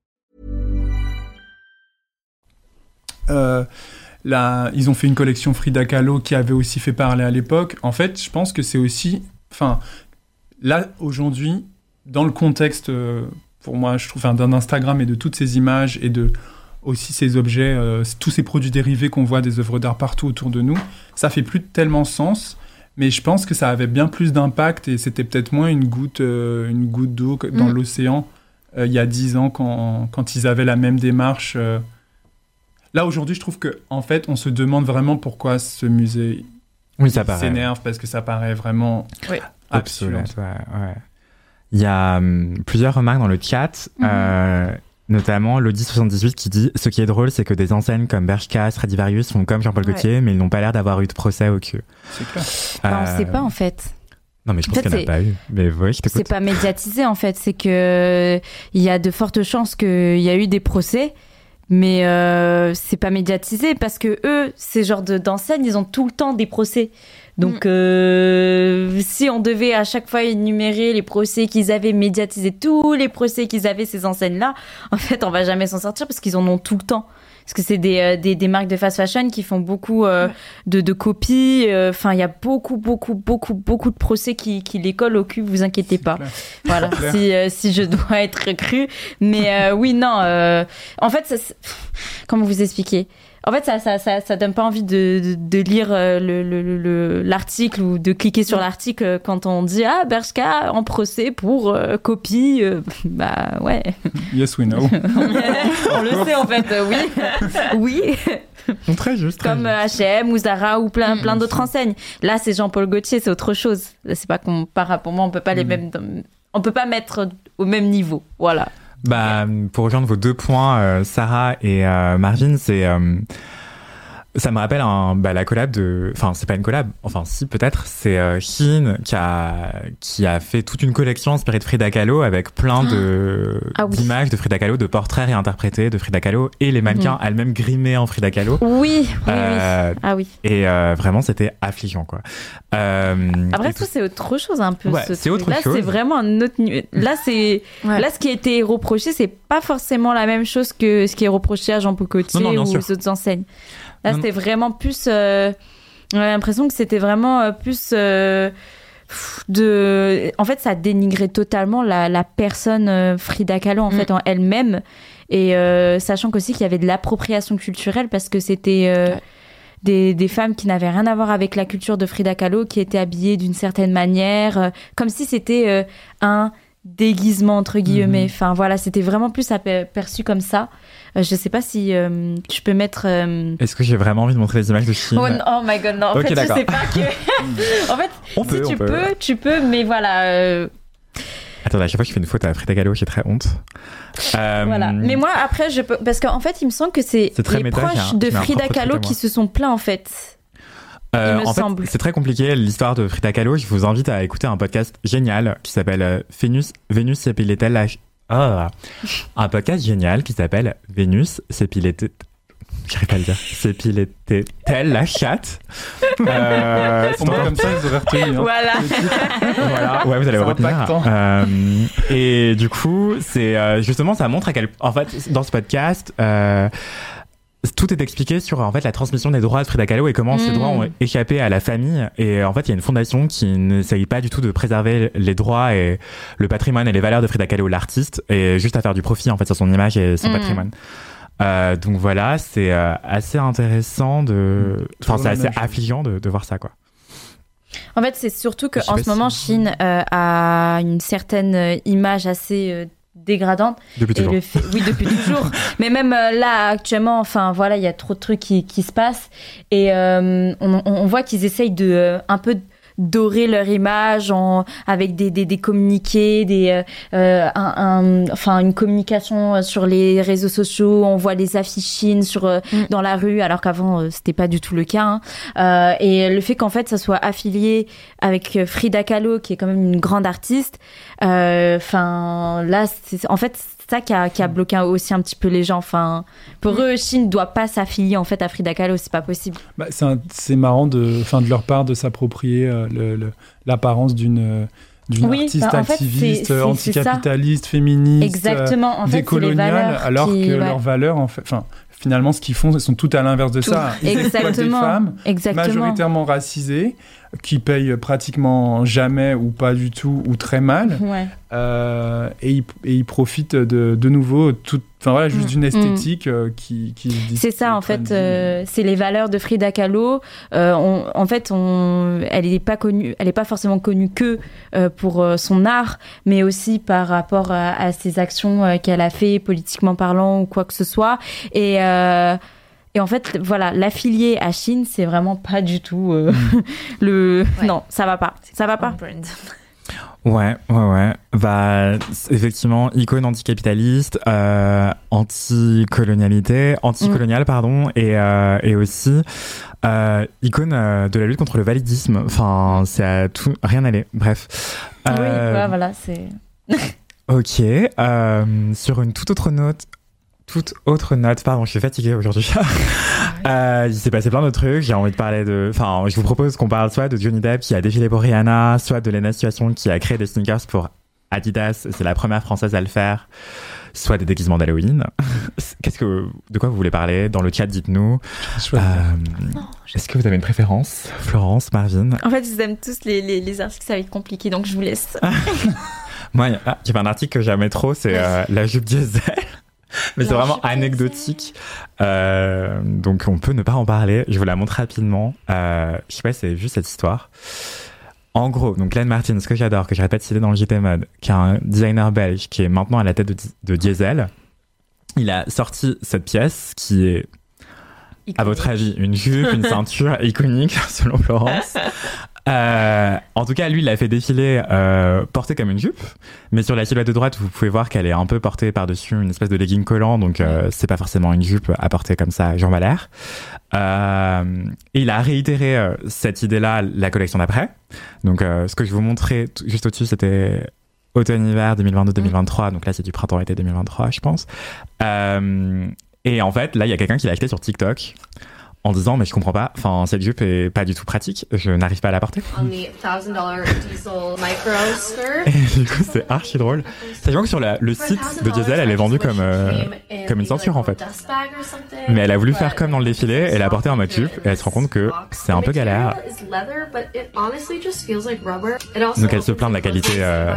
C: Là, ils ont fait une collection Frida Kahlo qui avait aussi fait parler à l'époque. En fait, je pense que c'est aussi, enfin, là aujourd'hui, dans le contexte, euh, pour moi, je trouve, d'un Instagram et de toutes ces images et de aussi ces objets, euh, tous ces produits dérivés qu'on voit des œuvres d'art partout autour de nous, ça fait plus tellement sens. Mais je pense que ça avait bien plus d'impact et c'était peut-être moins une goutte, euh, une goutte d'eau dans
B: Mm.
C: l'océan euh, il y a dix ans quand, quand ils avaient la même démarche. Euh. Là aujourd'hui, je trouve que en fait, on se demande vraiment pourquoi ce musée
A: Oui, ça paraît.
C: s'énerve parce que ça paraît vraiment
D: Oui.
A: ouais, ouais. Il y a hum, plusieurs remarques dans le chat,
B: Mhm.
A: euh, notamment l'Audi78 qui dit Ce qui est drôle, c'est que des enseignes comme Bershka, Stradivarius font comme Jean-Paul
D: Ouais.
A: Gaultier, mais ils n'ont pas l'air d'avoir eu de procès au cul.
C: C'est clair.
B: Bah, on
A: Euh,
B: sait pas en fait.
A: Non, mais je
B: En
A: pense qu'il n'y en a pas eu. Mais oui, je
B: C'est pas médiatisé en fait. C'est que il y a de fortes chances qu'il y a eu des procès, mais euh, c'est pas médiatisé parce que eux, ces genres de- d'enseignes, ils ont tout le temps des procès. Donc, euh, si on devait à chaque fois énumérer les procès qu'ils avaient, médiatiser tous les procès qu'ils avaient ces enseignes-là, en fait, on va jamais s'en sortir parce qu'ils en ont tout le temps. Parce que c'est des, euh, des, des marques de fast fashion qui font beaucoup euh, de, de copies. Enfin, il y a beaucoup, beaucoup, beaucoup, beaucoup de procès qui, qui les collent au cul, vous inquiétez pas.
C: clair.
B: Voilà, si, euh, si je dois être crue. Mais euh, oui, non. en fait, ça, comment vous expliquer? En fait, ça, ça, ça, ça donne pas envie de, de, de lire euh, le- le- le- le- l'article ou de cliquer sur l'article euh, quand on dit Ah, Bershka en procès pour euh, copie. euh, bah ouais.
C: Yes, we know.
B: on le sait en fait, euh, oui. oui.
A: Très juste. très
B: Comme
A: juste.
B: H&M ou Zara ou plein,
D: Mm.
B: plein d'autres enseignes. Là, c'est Jean-Paul Gaultier, c'est autre chose. Là, C'est pas qu'on par pour moi, on peut pas les
C: Mm.
B: mêmes, on peut pas mettre au même niveau. Voilà.
A: Bah, pour rejoindre vos deux points, euh, Sarah et euh, Marvin, c'est. Euh, ça me rappelle un, bah, la collab de. Enfin, c'est pas une collab, enfin, si, peut-être. C'est euh, Shein qui a, qui a fait toute une collection inspirée de Frida Kahlo avec plein de,
B: Ah oui.
A: d'images de Frida Kahlo, de portraits réinterprétés de Frida Kahlo et les mannequins
B: Mhm.
A: elles-mêmes grimés en Frida Kahlo.
B: Oui, oui,
A: Euh,
B: oui. Ah oui.
A: Et euh, vraiment, c'était affligeant, quoi. Euh,
B: Après tout, c'est autre chose un peu.
A: Ouais,
B: ce
A: c'est
B: truc.
A: autre
B: Là,
A: chose.
B: c'est vraiment un autre. Là, c'est
D: Ouais.
B: là ce qui a été reproché, c'est pas forcément la même chose que ce qui est reproché à Jean-Paul Gaultier
A: Non,
B: ou aux autres enseignes. Là, c'était vraiment plus. euh, On a l'impression que c'était vraiment euh, plus. euh, de en fait ça dénigrait totalement la, la personne euh, Frida Kahlo en
D: Mm.
B: fait en elle-même et sachant qu'aussi qu'il y avait de l'appropriation culturelle parce que c'était
D: Ouais.
B: des, des femmes qui n'avaient rien à voir avec la culture de Frida Kahlo qui étaient habillées d'une certaine manière comme si c'était un déguisement entre guillemets
C: Mhm.
B: enfin voilà c'était vraiment plus perçu comme ça Euh, je sais pas si euh, tu peux mettre euh,
A: Est-ce que j'ai vraiment envie de montrer des images de Shein
B: Oh, oh my god, non. En
A: Ok,
B: fait, je sais pas que. en fait,
A: On
B: si
A: peut,
B: tu
A: on peut.
B: peux, tu peux, mais voilà. euh,
A: Attends, à chaque fois que je fais une faute à Frida Kahlo, j'ai très honte. Euh,
B: Voilà. Mais moi, après, je peux. Parce qu'en fait, il me semble que c'est les proches de Frida Kahlo qui se sont plaints, en fait.
A: Euh, en fait, c'est très compliqué l'histoire de Frida Kahlo. Je vous invite à écouter un podcast génial qui s'appelle euh, Vénus, Vénus s'épilait-elle la... Ah. Un podcast génial qui s'appelle Vénus s'épilait-elle... J'arrive pas à le dire. S'épilait-elle la chatte euh,
C: Pour moi, comme ça, ils auraient retenu. hein.
B: Voilà.
A: voilà, ouais, vous allez retenir. Euh, et du coup, c'est euh, justement, ça montre à quel, en fait, dans ce podcast, euh, tout est expliqué sur en fait la transmission des droits de Frida Kahlo et comment ces
B: Mm.
A: droits ont échappé à la famille. Et en fait, il y a une fondation qui n'essaye pas du tout de préserver les droits et le patrimoine et les valeurs de Frida Kahlo, l'artiste, et juste à faire du profit en fait sur son image et son
B: Mm.
A: patrimoine. Euh, donc voilà, c'est euh, assez intéressant de, enfin c'est assez affligeant de, de voir ça quoi.
B: En fait, c'est surtout qu'en ce moment,
A: si-
B: Chine euh, a une certaine euh, image assez euh, dégradante.
A: Depuis
B: Et
A: toujours.
B: le fait- oui, depuis toujours. Mais même euh, là, actuellement, enfin voilà, il y a trop de trucs qui, qui se passent. Et euh, on, on- on voit qu'ils essayent de euh, un peu dorer leur image en, avec des, des, des communiqués, des, euh, un, un, enfin une communication sur les réseaux sociaux. On voit les affiches sur mm. dans la rue, alors qu'avant c'était pas du tout le cas. Hein. et le fait qu'en fait ça soit affilié avec Frida Kahlo, qui est quand même une grande artiste. Enfin là, en fait ça qui a, qui a, bloqué aussi un petit peu les gens. Enfin, pour eux, Chine ne doit pas s'affilier en fait à Frida Kahlo, c'est pas possible.
C: Bah, c'est marrant de, fin, de leur part de s'approprier euh, l'apparence d'une d'une artiste bah, activiste, anticapitaliste, féministe,
B: Exactement. En fait,
C: décoloniale, alors que leurs valeurs, en fait, enfin, finalement, ce qu'ils font, elles sont tout à l'inverse de ça. Ils Exactement. des femmes
B: Exactement.
C: majoritairement racisées, qui payent pratiquement jamais ou pas du tout ou très mal. Euh, et, ils, et, ils, profitent de, de nouveau tout, enfin voilà, juste mm. d'une esthétique euh, qui, qui
B: C'est ça en fait, euh, c'est les valeurs de Frida Kahlo. On, en fait, on, elle n'est pas connue, elle n'est pas forcément connue que pour son art, mais aussi par rapport à, à ses actions qu'elle a fait politiquement parlant ou quoi que ce soit. Et et en fait, voilà, l'affilié à Chine, c'est vraiment pas du tout euh, mm. le. Non, ça va pas. Ça va pas.
A: Ouais, ouais, ouais. Bah, effectivement, icône anticapitaliste, euh, anticolonialité, anticoloniale, pardon, et, euh, et aussi euh, icône euh, de la lutte contre le validisme. Enfin, c'est à tout, rien aller. Bref.
B: oui, euh, voilà, c'est.
A: ok. sur une toute autre note, toute autre note, pardon, je suis fatiguée aujourd'hui. euh, il s'est passé plein de trucs. J'ai envie de parler de. Enfin, je vous propose qu'on parle soit de Johnny Depp qui a défilé pour Rihanna, soit de Lena Situation qui a créé des sneakers pour Adidas. C'est la première française à le faire. Soit des déguisements d'Halloween. Qu'est-ce que, de quoi vous voulez parler? Dans le chat, dites-nous. Euh, Est-ce que vous avez une préférence, Florence, Marvin?
B: En fait, ils aiment tous les, les, les articles, ça va être compliqué, donc je vous laisse.
A: Moi, il y a un article que j'aimais trop, c'est euh, la jupe diesel. Mais c'est vraiment anecdotique. Euh, donc on peut ne pas en parler. Je vous la montre rapidement. Euh, je sais pas, c'est juste cette histoire. En gros, donc Glenn Martin, ce que j'adore, que je répète, cité dans le JT Mode, qui est un designer belge, qui est maintenant à la tête de, de Diesel. Il a sorti cette pièce qui est à votre avis, une jupe, une ceinture iconique, selon Florence, euh, en tout cas, lui, il l'a fait défiler euh, porté comme une jupe, mais sur la silhouette de droite, vous pouvez voir qu'elle est un peu portée par-dessus une espèce de legging collant, donc euh, c'est pas forcément une jupe à porter comme ça, Jean Valère. Euh, et il a réitéré euh, cette idée-là la collection d'après. Donc, ce que je vous montrais juste au-dessus, c'était automne-hiver 2022-2023, donc là, c'est du printemps-été 2023, je pense. et en fait, là, il y a quelqu'un qui l'a acheté sur TikTok en disant mais je comprends pas, enfin cette jupe est pas du tout pratique, je n'arrive pas à la porter. Et du coup c'est archi drôle. Sachant que sur la, le site de Diesel elle est vendue comme euh, comme une ceinture en fait. Mais elle a voulu faire comme dans le défilé, elle a porté en mode jupe et elle se rend compte que c'est un peu galère. Donc elle se plaint de la qualité euh,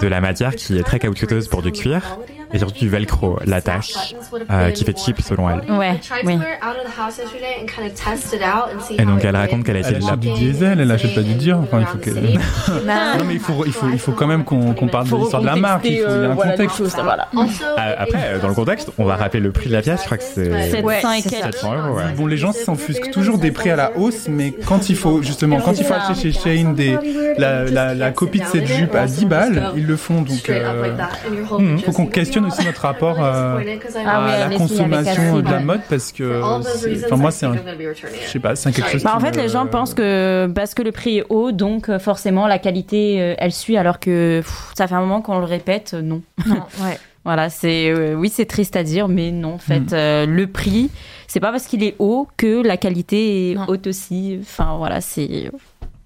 A: de la matière qui est très caoutchouteuse pour du cuir et surtout du velcro, la tâche euh, qui fait cheap selon elle.
B: Ouais, oui.
A: Et donc elle raconte qu'elle a essayé
C: de la... du diesel, elle achète pas du dur. Enfin, il faut que... non mais il faut, il faut, il faut quand même qu'on parle de l'histoire de la marque. Il faut y a un contexte.
B: voilà.
A: Euh, après, euh, dans le contexte, on va rappeler le prix de la pièce. Je crois que c'est
B: 700
A: euros.
C: Bon, les gens s'enfusquent toujours des prix à la hausse, mais quand il faut justement, quand il faut acheter chez Shane des la, la, la copie de cette jupe à 10 balles, ils le font. Donc, euh, il faut qu'on questionne aussi notre rapport à la consommation de la mode parce que, enfin moi c'est je sais pas, c'est quelque chose.
B: Bah, en fait, les gens pensent que parce que le prix est haut, donc euh, forcément la qualité euh, elle suit, alors que ça fait un moment qu'on le répète, euh, non.
D: Non, ouais.
B: Voilà, c'est oui, c'est triste à dire, mais non, en fait, hmm. le prix, c'est pas parce qu'il est haut que la qualité est haute aussi. Enfin, voilà, c'est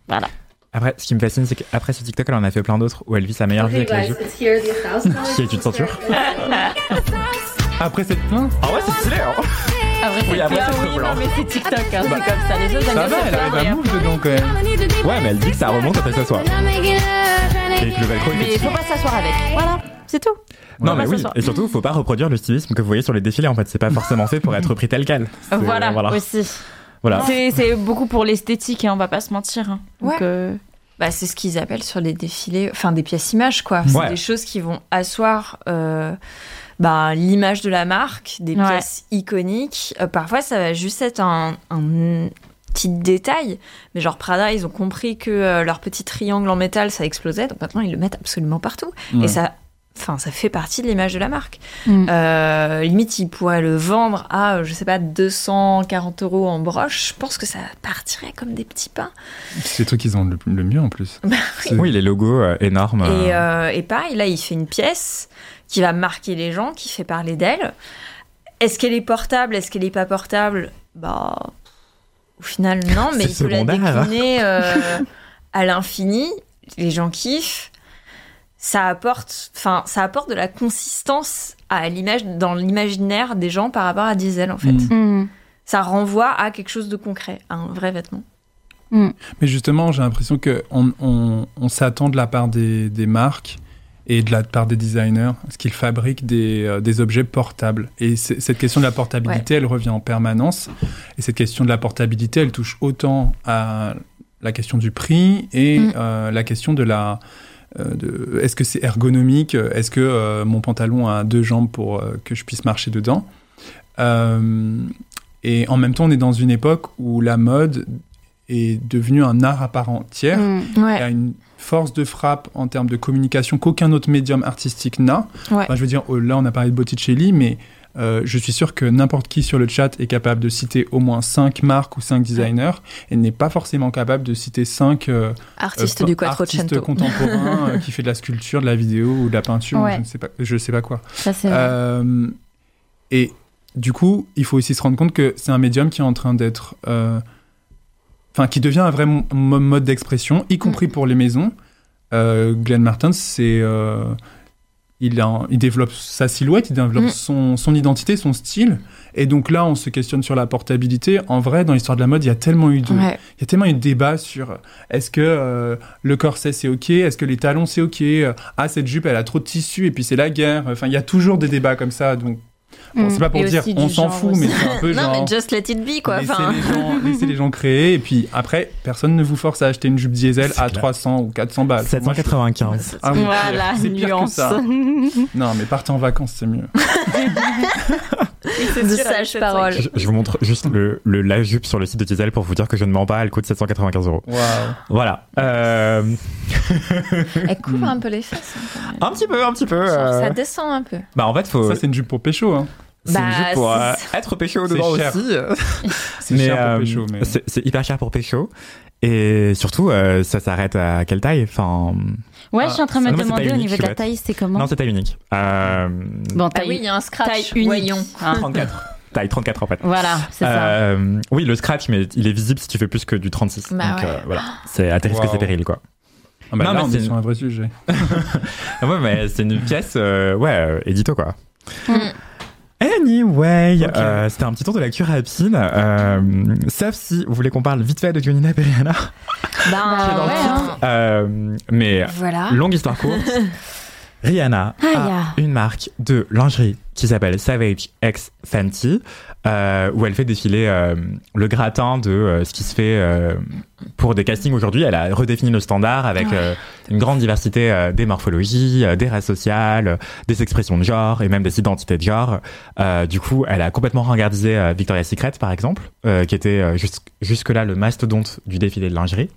B: voilà.
A: Après, ce qui me fascine, c'est qu'après ce TikTok, elle en a fait plein d'autres où elle vit sa meilleure vie avec la jupe, qui est une ceinture.
C: après cette plainte
A: Ah ouais, c'est stylé. Hein
B: après, oui, après, c'est oui, non, mais c'est TikTok, hein, c'est comme ça. Les autres,
C: ça va, elle arrive à dedans quand même.
A: Ouais, mais elle dit que ça remonte après s'asseoir.
B: Et que le velcro, mais il faut pas s'asseoir avec. Voilà, c'est tout.
A: Non, mais oui, et surtout, faut pas reproduire le stylisme que vous voyez sur les défilés. En fait, c'est pas forcément fait pour être pris tel quel.
B: Voilà, voilà, aussi. Voilà. C'est beaucoup pour l'esthétique, hein, on va pas se mentir. Hein.
D: Donc,
B: ouais. euh...
D: bah, c'est ce qu'ils appellent sur les défilés, enfin des pièces images, quoi. C'est des choses qui vont asseoir. Euh bah, l'image de la marque, des pièces iconiques. Euh, parfois, ça va juste être un, un, petits détails. Mais genre Prada, ils ont compris que euh, leur petit triangle en métal, ça explosait. Donc maintenant, ils le mettent absolument partout.
C: Ouais.
D: Et ça, enfin, ça fait partie de l'image de la marque.
B: Mm.
D: Euh, limite, ils pourraient le vendre à, euh, je sais pas, 240 euros en broche. Je pense que ça partirait comme des petits pains.
C: C'est trucs qu'ils ont le, le mieux en plus. C'est-
A: Oui, les logos euh, énormes.
D: Et,
A: euh,
D: et pareil, là, il fait une pièce qui va marquer les gens, qui fait parler d'elle. Est-ce qu'elle est portable? Est-ce qu'elle n'est pas portable? Bah, au final, non, mais il
A: C'est
D: peut la décliner euh, à l'infini. Les gens kiffent. Ça apporte, enfin, ça apporte de la consistance à l'image, dans l'imaginaire des gens par rapport à Diesel, en fait.
C: Mm.
B: Mm.
D: Ça renvoie à quelque chose de concret, à un vrai vêtement.
C: Mais justement, j'ai l'impression qu'on on, on s'attend de la part des, des marques et de la part des designers à ce qu'ils fabriquent des, euh, des objets portables. Et cette question de la portabilité, elle revient en permanence. Et cette question de la portabilité, elle touche autant à la question du prix et
D: Mm.
C: euh, la question de la... euh, de- Est-ce que c'est ergonomique? Est-ce que euh, mon pantalon a deux jambes pour euh, que je puisse marcher dedans? Et en même temps, on est dans une époque où la mode est devenue un art à part entière.
B: Mm.
C: Il y
D: Ouais,
C: a une force de frappe en termes de communication qu'aucun autre médium artistique n'a.
D: ouais.
C: Enfin, je veux dire, oh, là, on a parlé de Botticelli, mais euh, je suis sûr que n'importe qui sur le chat est capable de citer au moins 5 marques ou 5 designers et n'est pas forcément capable de citer 5 euh,
D: Artiste
C: euh,
D: du
C: artistes contemporains euh, qui fait de la sculpture, de la vidéo ou de la peinture, ou je ne sais pas, je sais pas quoi.
B: Ça.
C: Euh, et du coup, il faut aussi se rendre compte que c'est un médium qui est en train d'être. euh, Enfin, qui devient un vrai mo- mo- mode d'expression, y compris
B: Mm.
C: pour les maisons. Euh, Glenn Martin, c'est. euh, il, développe sa silhouette, il développe
D: Mm.
C: son, son identité, son style. Et donc là, on se questionne sur la portabilité. En vrai, dans l'histoire de la mode, il y a tellement eu de,
D: Ouais.
C: il y a tellement eu de débats sur euh, est-ce que euh, le corset c'est ok, est-ce que les talons c'est ok, euh, ah cette jupe elle a trop de tissu et puis c'est la guerre. Enfin, il y a toujours des débats comme ça. Donc, bon,
B: Mm.
C: c'est pas pour
D: Et
C: dire on s'en fout,
D: aussi.
C: mais c'est un peu
D: Non,
C: genre.
D: mais just let it be, quoi.
C: Laissez,
D: Enfin,
C: les gens, laissez les gens créer et puis après personne ne vous force à acheter une jupe diesel à
A: clair.
C: 300 ou 400 balles. Moi, je-
A: 795.
C: Ah
B: voilà,
C: c'est pire que
B: nuance.
C: ça. Non mais partez en vacances c'est mieux.
D: de sages paroles.
A: Je, je vous montre juste le, le, la jupe sur le site de Diesel pour vous dire que je ne mens pas, elle coûte 795 euros.
C: Waouh.
A: Voilà. Euh,
D: Elle couvre un peu les fesses. hein,
A: un petit peu, un petit peu.
D: Ça-
A: euh.
D: Ça descend un peu.
A: Bah en fait, faut.
C: Ça c'est une jupe pour pécho. Hein.
A: C'est une
D: Bah,
A: jupe pour euh, être pécho
C: C'est
A: dedans
C: cher.
A: aussi.
C: C'est cher pour pécho. Mais...
A: c'est c'est hyper cher pour pécho. Et surtout, euh, ça s'arrête à quelle taille? Enfin,
B: Ouais, je suis en train de
A: Ah,
B: me
A: non, c'est
B: demander au niveau de la taille, c'est comment
A: non, c'est taille unique. Euh,
B: Bon,
D: Ah
B: taille,
D: oui, il y a un scratch.
B: taille unique.
D: Voyons.
B: hein.
A: 34. taille 34 en fait.
B: Voilà, c'est ça.
A: Euh, oui, le scratch, mais il est visible si tu fais plus que du 36.
D: Bah
A: Donc
D: ouais.
A: euh, voilà, c'est à tes risques
C: Wow.
A: et périls quoi.
C: Ah bah
A: Non,
C: là
A: mais c'est
C: est
A: une-
C: sur un vrai sujet.
A: Ah ouais, mais c'est une pièce, euh, ouais, édito quoi.
D: Mm.
A: Anyway, euh, c'était un petit tour de lecture rapide. Euh, sauf si vous voulez qu'on parle vite fait de et Rihanna.
D: Ben,
A: dans le
D: ouais,
A: titre.
D: hein.
A: Euh, mais
D: Voilà.
A: longue histoire courte. Rihanna a une marque de lingerie qui s'appelle Savage X Fenty, euh, où elle fait défiler euh, le gratin de euh, ce qui se fait pour des castings aujourd'hui. Elle a redéfini le standard avec
D: Ouais.
A: une grande diversité des morphologies, des races sociales, des expressions de genre et même des identités de genre. Du coup, elle a complètement regardisé euh, Victoria's Secret, par exemple, qui était jus- jusque-là le mastodonte du défilé de lingerie.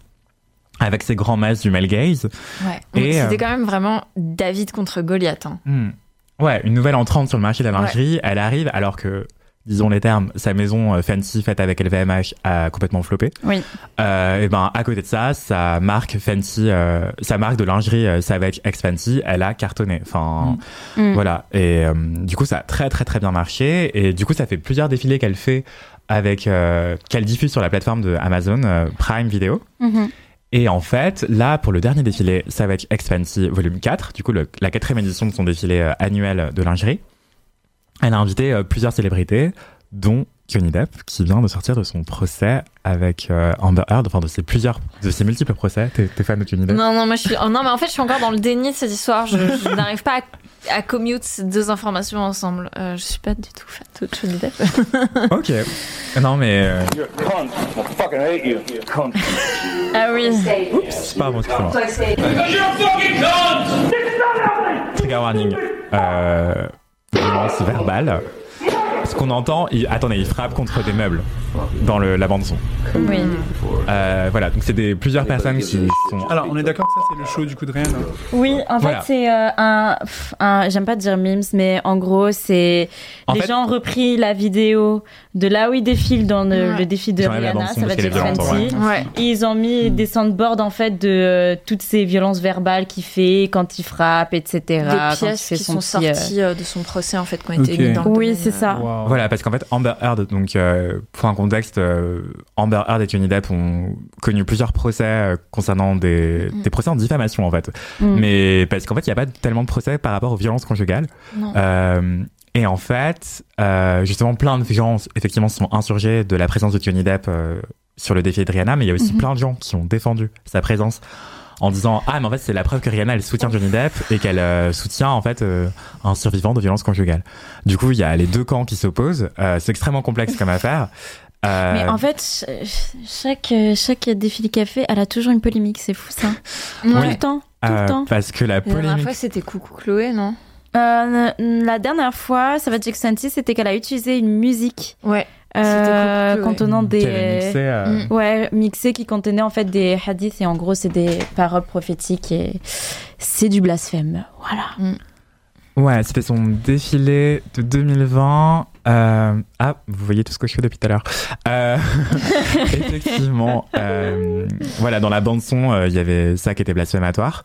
A: Avec ses grands masses du male gaze.
D: Ouais. C'était quand même vraiment David contre Goliath. hein.
A: Hmm. Ouais, une nouvelle entrante sur le marché de la lingerie. Elle arrive alors que, disons les termes, sa maison euh, fancy faite avec LVMH a complètement floppé.
B: Oui.
A: Euh, et ben à côté de ça, sa marque fancy, euh, sa marque de lingerie euh, Savage X Fancy, elle a cartonné. Enfin,
B: Mm.
A: voilà. Et euh, du coup, ça a très très très bien marché. Et du coup, ça fait plusieurs défilés qu'elle fait avec euh, qu'elle diffuse sur la plateforme de Amazon Prime Video.
B: Mhm.
A: Et en fait, là, pour le dernier défilé Savage X Fancy Volume 4, du coup, le- la quatrième édition de son défilé annuel de lingerie, elle a invité euh, plusieurs célébrités, dont Johnny Depp, qui vient de sortir de son procès avec euh, Amber Heard, enfin de ses plusieurs, de ses multiples procès. T'es t'es fan de Johnny Depp?
D: Non, non, moi je suis. oh, non, mais en fait, je suis encore dans le déni de cette histoire. Je, je n'arrive pas à, à commute ces deux informations ensemble. Euh, je suis pas du tout fan de Johnny Depp.
A: Ok. Non, mais. euh,
E: You're a cunt. I fucking hate you. Cunt.
B: Ah oui.
A: pardon, excuse-moi. Trigger warning. Euh, violence verbale. Ce qu'on entend, il, attendez, il frappe contre des meubles dans le, la bande son.
B: Oui.
A: Euh, voilà, donc c'est des plusieurs personnes qui sont.
C: Alors, on est d'accord que ça, c'est le show du coup de Rihanna.
B: Oui, en
A: Voilà.
B: fait, c'est euh, un, J'aime pas dire memes, mais en gros, c'est. Les
A: fait-
B: gens ont repris la vidéo de là où il défile dans le,
D: Ouais.
B: le défi de Rihanna, ça va être Fenty.
A: ouais.
B: Ils ont mis des soundboards en fait de euh, toutes ces violences verbales qu'il fait quand il frappe, etc.
D: Des
B: quand il
D: pièces
B: fait
D: qui
B: son
D: sont
B: petit, euh,
D: sorties euh, de son procès en fait, qui ont été dans le
B: Oui, c'est ça.
A: Voilà, parce qu'en fait, Amber Heard, donc euh, pour un contexte, euh, Amber Heard et Johnny Depp ont connu plusieurs procès euh, concernant des,
D: Mm.
A: des procès en diffamation en fait.
B: Mm.
A: Mais parce qu'en fait, il n'y a pas tellement de procès par rapport aux violences conjugales. Et en fait, euh, justement, plein de gens, effectivement, se sont insurgés de la présence de Johnny Depp euh, sur le défi de Rihanna, mais il y a aussi
B: Mhm.
A: plein de gens qui ont défendu sa présence en disant ah mais en fait c'est la preuve que Rihanna elle soutient Johnny Depp et qu'elle euh, soutient en fait euh, un survivant de violence conjugale. Du coup il y a les deux camps qui s'opposent. Euh, c'est extrêmement complexe comme affaire. Euh,
B: Mais en fait, ch- chaque, chaque défilé qu'elle fait, elle a toujours une polémique, c'est fou ça. Tout
D: Ouais.
B: le temps, tout
A: euh,
B: le temps.
A: parce que la
D: La dernière
A: polémique.
D: fois, c'était Coucou Chloé, non?
B: Euh, la dernière fois, ça va être Jack Santi, c'était qu'elle a utilisé une musique
D: Ouais.
B: euh,
D: cool,
B: contenant des.
A: mixé, euh,
D: Mm.
B: Ouais, mixée qui contenait en fait des hadiths et en gros c'est des paroles prophétiques et c'est du blasphème. Voilà.
A: Ouais, c'était son défilé de 2020. Euh, Ah, vous voyez tout ce que je fais depuis tout à l'heure. Euh, Effectivement, euh, voilà, dans la bande son, euh, il y avait ça qui était blasphématoire,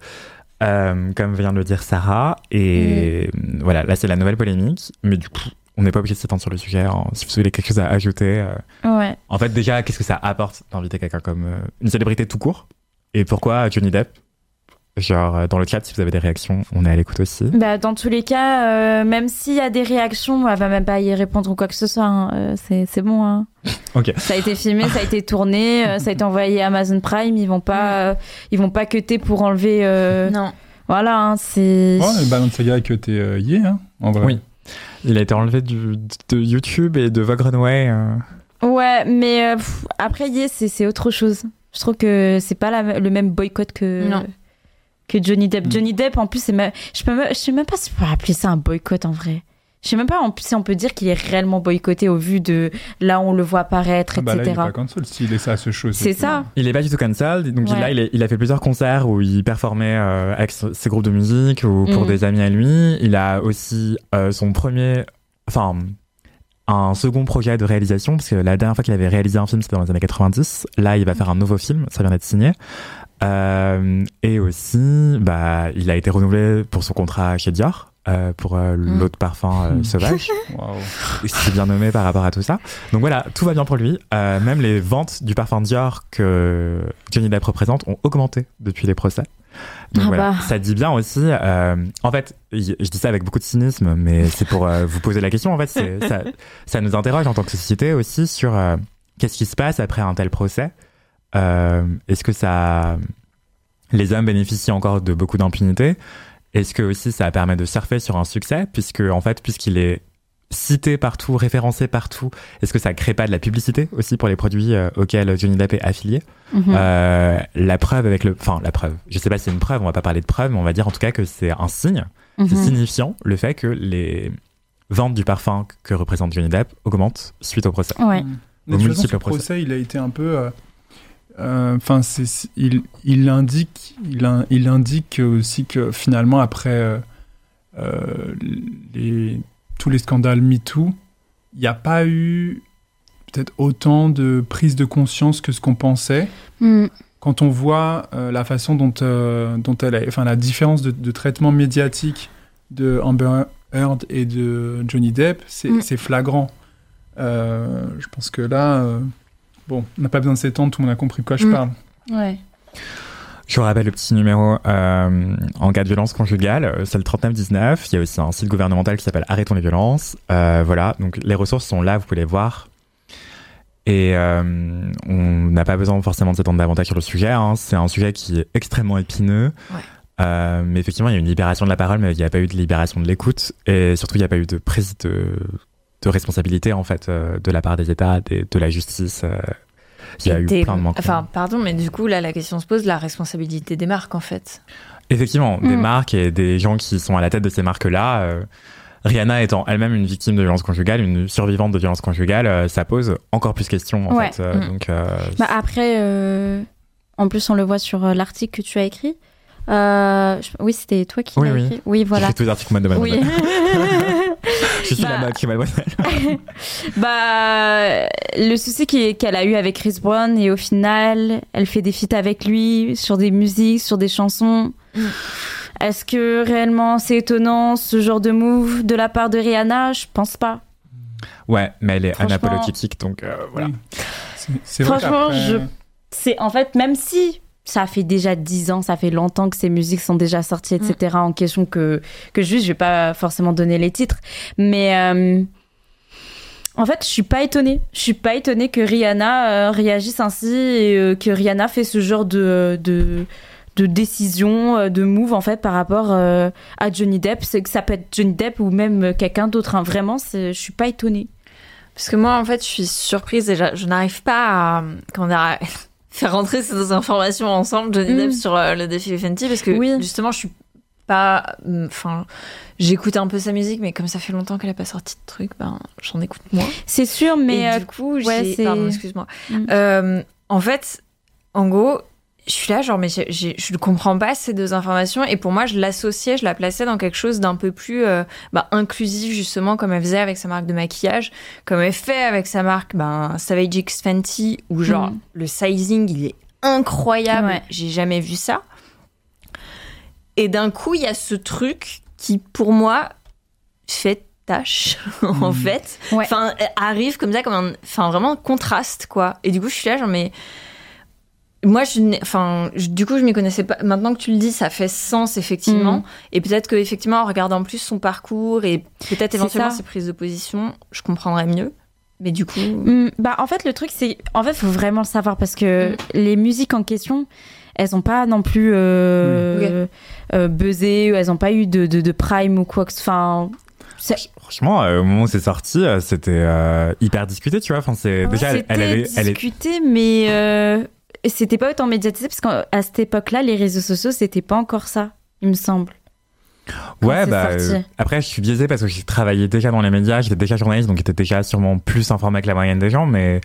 A: euh, comme vient de le dire Sarah. Et voilà, là c'est la nouvelle polémique, mais du coup, on n'est pas obligé de s'étendre sur le sujet. hein. Si vous avez quelque chose à ajouter, euh,
B: Ouais.
A: en fait, déjà, qu'est-ce que ça apporte d'inviter quelqu'un comme euh, une célébrité tout court? Et pourquoi Johnny Depp? Genre, euh, dans le chat, si vous avez des réactions, on est à l'écoute aussi.
B: Bah, dans tous les cas, euh, même s'il y a des réactions, elle va même pas y répondre ou quoi que ce soit. hein. Euh, c'est, c'est bon. Hein.
A: Ok.
B: Ça a été filmé, ça a été tourné, euh, ça a été envoyé à Amazon Prime. Ils vont pas, euh, ils vont pas cutter pour enlever. euh,
D: Non.
B: Voilà, hein, c'est.
C: Ouais, le Balenciaga euh, y est, hein, en vrai.
A: Oui. Il a été enlevé du, de YouTube et de Vogue Runway. euh.
B: Ouais, mais euh, pff, après, yeah, c'est, c'est autre chose. Je trouve que c'est pas la- le même boycott que.
D: Non.
B: Que Johnny Depp.
C: Mm.
B: Johnny Depp, en plus, c'est même, je, peux même- je sais même pas si on peut appeler ça un boycott en vrai. Je sais même pas si on peut dire qu'il est réellement boycotté au vu de là où on le voit apparaître,
C: Ah bah là, il est
B: etc.
C: pas cancel s'il est ça à ce show.
B: c'est ça.
A: Il est pas du tout cancelled. Donc
B: Ouais.
A: là, il, est- il a fait plusieurs concerts où il performait euh, avec ses groupes de musique ou pour
B: Mm.
A: des amis à lui. Il a aussi euh, son premier, enfin, un second projet de réalisation parce que la dernière fois qu'il avait réalisé un film, c'était dans les années 90. Là, il va faire un nouveau film. Ça vient d'être signé. Euh, et aussi, bah, il a été renouvelé pour son contrat chez Dior. euh, pour euh,
D: Mm.
A: l'autre parfum euh,
C: Mm.
A: sauvage.
C: Waouh.
A: c'est bien nommé par rapport à tout ça. Donc voilà, tout va bien pour lui. Euh, même les ventes du parfum Dior que Johnny Depp représente ont augmenté depuis les procès. Donc
B: Ah
A: voilà,
B: bah.
A: ça dit bien aussi. euh, en fait, je dis ça avec beaucoup de cynisme, mais c'est pour euh, vous poser la question. En fait, ça, ça nous interroge en tant que société aussi sur euh, qu'est-ce qui se passe après un tel procès. Euh, Est-ce que ça, les hommes bénéficient encore de beaucoup d'impunité? Est-ce que aussi ça permet de surfer sur un succès, puisque en fait, puisqu'il est cité partout, référencé partout, est-ce que ça crée pas de la publicité aussi pour les produits euh, auxquels Johnny Depp est affilié?
B: Mhm.
A: Euh, La preuve avec le, enfin la preuve. Je sais pas si c'est une preuve, on va pas parler de preuve, mais on va dire en tout cas que c'est un signe, c'est
B: Mhm.
A: signifiant le fait que les ventes du parfum que représente Johnny Depp augmentent suite au procès.
B: Ouais.
C: Mais
A: Aux
C: de toute façon,
A: multiples
C: ce
A: procès.
C: procès, il a été un peu. euh, Enfin, c'est il, il indique, il, il indique aussi que finalement, après euh, euh, les, tous les scandales MeToo, il n'y a pas eu peut-être autant de prise de conscience que ce qu'on pensait.
B: Mm.
C: Quand on voit euh, la façon dont, euh, dont elle enfin la différence de, de traitement médiatique de Amber Heard et de Johnny Depp, c'est
B: Mm.
C: flagrant. Euh, je pense que là, euh, bon, on n'a pas besoin de s'étendre, tout le monde a compris de quoi je
B: Mm.
C: parle.
B: Ouais.
A: Je vous rappelle le petit numéro euh, en cas de violence conjugale, euh, c'est le 3919. Il y a aussi un site gouvernemental qui s'appelle Arrêtons les violences. Euh, voilà, donc les ressources sont là, vous pouvez les voir. Et euh, on n'a pas besoin forcément de s'étendre davantage sur le sujet. hein. C'est un sujet qui est extrêmement épineux.
D: Ouais.
A: Euh, mais effectivement, il y a une libération de la parole, mais il n'y a pas eu de libération de l'écoute. Et surtout, il n'y a pas eu de prise de, de responsabilité, en fait, euh, de la part des États, des- de la justice. euh. il y a eu
D: Des-
A: plein de manquements.
D: Enfin, pardon, mais du coup, là, la question se pose la responsabilité des marques, en fait.
A: Effectivement, des
B: Mm.
A: marques et des gens qui sont à la tête de ces marques-là, euh, Rihanna étant elle-même une victime de violence conjugale, une survivante de violence conjugale, euh, ça pose encore plus question en
B: Ouais.
A: fait. Euh,
D: Mm.
A: Donc, euh,
B: Bah après, euh, en plus, on le voit sur l'article que tu as écrit. Euh, je- Oui, c'était toi qui
A: Oui,
B: l'as
A: oui.
B: écrit. Oui, voilà.
A: j'écris tous les articles de
B: Oui.
A: Je suis
B: Bah.
A: la Mademoiselle.
B: bah, le souci qu'elle a eu avec Chris Brown et au final, elle fait des feats avec lui sur des musiques, sur des chansons.
D: Mm.
B: Est-ce que réellement c'est étonnant ce genre de move de la part de Rihanna? Je pense pas.
A: Ouais, mais elle est anapologytique, donc euh, voilà.
C: Oui. C'est-
B: Franchement, je- C'est en fait, même si ça fait déjà 10 ans, ça fait longtemps que ces musiques sont déjà sorties, etc. En question que, que juste, je vais pas forcément donner les titres. Mais euh, en fait, je suis pas étonnée. Je suis pas étonnée que Rihanna euh, réagisse ainsi et euh, que Rihanna fait ce genre de. de de décision, de move en fait par rapport à Johnny Depp, c'est que ça peut être Johnny Depp ou même quelqu'un d'autre. hein. Vraiment, je suis pas étonnée.
D: Parce que moi, en fait, je suis surprise déjà. Je n'arrive pas à, comment dire, faire rentrer ces informations ensemble, Johnny
B: Mm.
D: Depp sur euh, le défilé Fenty, parce que
B: Oui.
D: justement, je suis pas. Enfin, j'écoute un peu sa musique, mais comme ça fait longtemps qu'elle a pas sorti de trucs, ben, j'en écoute moins.
B: C'est sûr, mais
D: Et
B: euh,
D: du coup,
B: ouais,
D: pardon, excuse-moi.
B: Mm.
D: Euh, en fait, en gros, je suis là, genre, mais je ne comprends pas ces deux informations. Et pour moi, je l'associais, je la plaçais dans quelque chose d'un peu plus euh, bah, inclusif, justement, comme elle faisait avec sa marque de maquillage, comme elle fait avec sa marque ben, Savage X Fenty, où genre,
B: Mm.
D: le sizing, il est incroyable.
B: Ouais.
D: J'ai jamais vu ça. Et d'un coup, il y a ce truc qui, pour moi, fait tâche, en
C: Mhm.
D: fait.
B: Ouais.
D: Enfin, euh, arrive comme ça, comme un. Enfin, vraiment un contraste, quoi. Et du coup, je suis là, genre, mais. Moi, je enfin, je- du coup, je m'y connaissais pas. Maintenant que tu le dis, ça fait sens effectivement.
B: Mhm.
D: Et peut-être que effectivement, en regardant plus son parcours et peut-être éventuellement ses prises de position, je comprendrais mieux. Mais du coup,
B: Hmm, bah, en fait, le truc, c'est. En fait, faut vraiment le savoir parce que
D: Mm.
B: les musiques en question, elles ont pas non plus euh, euh, buzzé, ou elles ont pas eu de, de, de prime ou quoi que ce Enfin. c'est-
A: Franchement, euh, au moment où c'est sorti, euh, c'était euh, hyper discuté, tu vois. Enfin, c'est déjà, elle, elle est,
B: discuté, mais euh, c'était pas autant médiatisé parce qu'à cette époque-là, les réseaux sociaux, c'était pas encore ça, il me semble.
A: Ouais, bah, euh, après, je suis biaisé parce que j'ai travaillé déjà dans les médias, j'étais déjà journaliste, donc j'étais déjà sûrement plus informé que la moyenne des gens, mais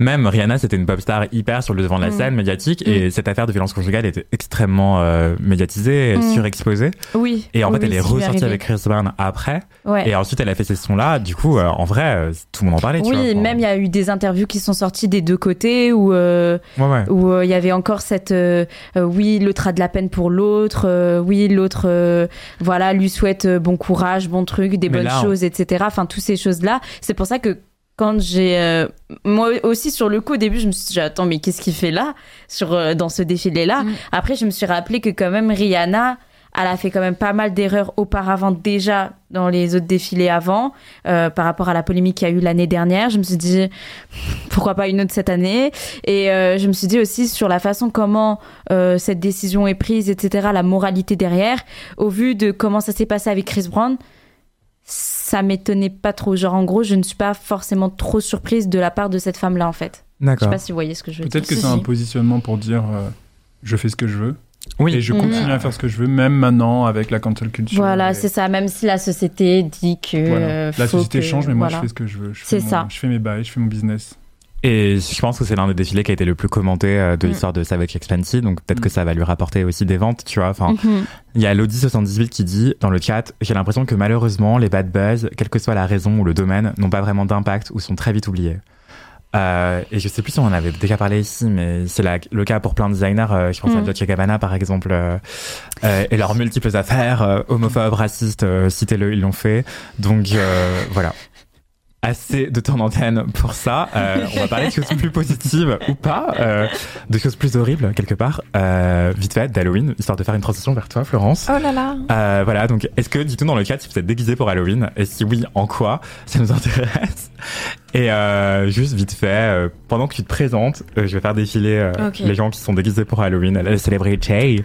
A: même Rihanna, c'était une pop star hyper sur le devant de la
B: Mm.
A: scène médiatique, et cette affaire de violence conjugale était extrêmement euh, médiatisée,
B: Mm.
A: surexposée.
B: Oui.
A: Et en
B: oui,
A: fait, elle
B: oui,
A: est ressortie avec Chris Brown après,
B: Ouais.
A: et ensuite elle a fait ces sons-là. Du coup, euh, en vrai, euh, tout le monde en parlait, tu vois.
B: Oui, même il y a eu des interviews qui sont sorties des deux côtés où
A: Ouais, ouais.
B: où il y avait encore cette oui l'autre a de la peine pour l'autre oui l'autre voilà lui souhaite bon courage bon truc des
A: Mais
B: bonnes
A: là, on-
B: choses etc enfin toutes ces choses là c'est pour ça que quand j'ai euh, moi aussi sur le coup au début je me suis dit attends mais qu'est-ce qu'il fait là sur euh, dans ce défilé là
D: Mm.
B: après je me suis rappelé que quand même Rihanna elle a fait quand même pas mal d'erreurs auparavant déjà dans les autres défilés avant euh, par rapport à la polémique qu'il y a eu l'année dernière. Je me suis dit pourquoi pas une autre cette année? Et euh, je me suis dit aussi sur la façon comment euh, cette décision est prise, etc. La moralité derrière. Au vu de comment ça s'est passé avec Chris Brown, ça m'étonnait pas trop. Genre en gros, je ne suis pas forcément trop surprise de la part de cette femme-là en fait. Je sais
A: D'accord.
B: pas si vous voyez ce que je veux dire.
C: Peut-être que c'est un
B: si.
C: positionnement pour dire euh, je fais ce que je veux
A: Oui.
C: et je
B: Mm.
C: continue à faire ce que je veux, même maintenant avec la cancel culture.
B: Voilà,
C: Et-
B: c'est ça. Même si la société dit que
C: voilà.
B: euh,
C: La
B: faut
C: société
B: que-
C: change, mais moi
B: voilà.
C: je fais ce que je veux. Je
B: C'est
C: mon-
B: ça.
C: Je fais mes bails, je fais mon business.
A: Et je pense que c'est l'un des défilés qui a été le plus commenté euh, de
B: Mm.
A: l'histoire de Savage Fenty, donc peut-être
C: Mm.
A: que ça va lui rapporter aussi des ventes, tu vois. Enfin,
B: Mhm.
A: il y a l'Audi78 qui dit dans le chat J'ai l'impression que malheureusement, les bad buzz, quelle que soit la raison ou le domaine, n'ont pas vraiment d'impact ou sont très vite oubliés. Euh, et je sais plus si on en avait déjà parlé ici, mais c'est le cas pour plein de designers. euh, je pense à
B: Mm.
A: Dolce Gabbana par exemple, euh, euh, et leurs multiples affaires homophobes, racistes, citez-le, ils l'ont fait. Donc euh, voilà. Assez de temps d'antenne pour ça. Euh, on va parler de choses plus positives ou pas, euh, de choses plus horribles quelque part. Euh, vite fait, d'Halloween, histoire de faire une transition vers toi, Florence.
D: oh là là.
A: Euh, voilà, donc est-ce que, dites-nous dans le chat si vous êtes déguisé pour Halloween, et si oui, en quoi Ça nous intéresse? Et euh, juste vite fait, euh, pendant que tu te présentes, euh, je vais faire défiler euh,
D: Ok.
A: les gens qui sont déguisés pour Halloween, la célébrité.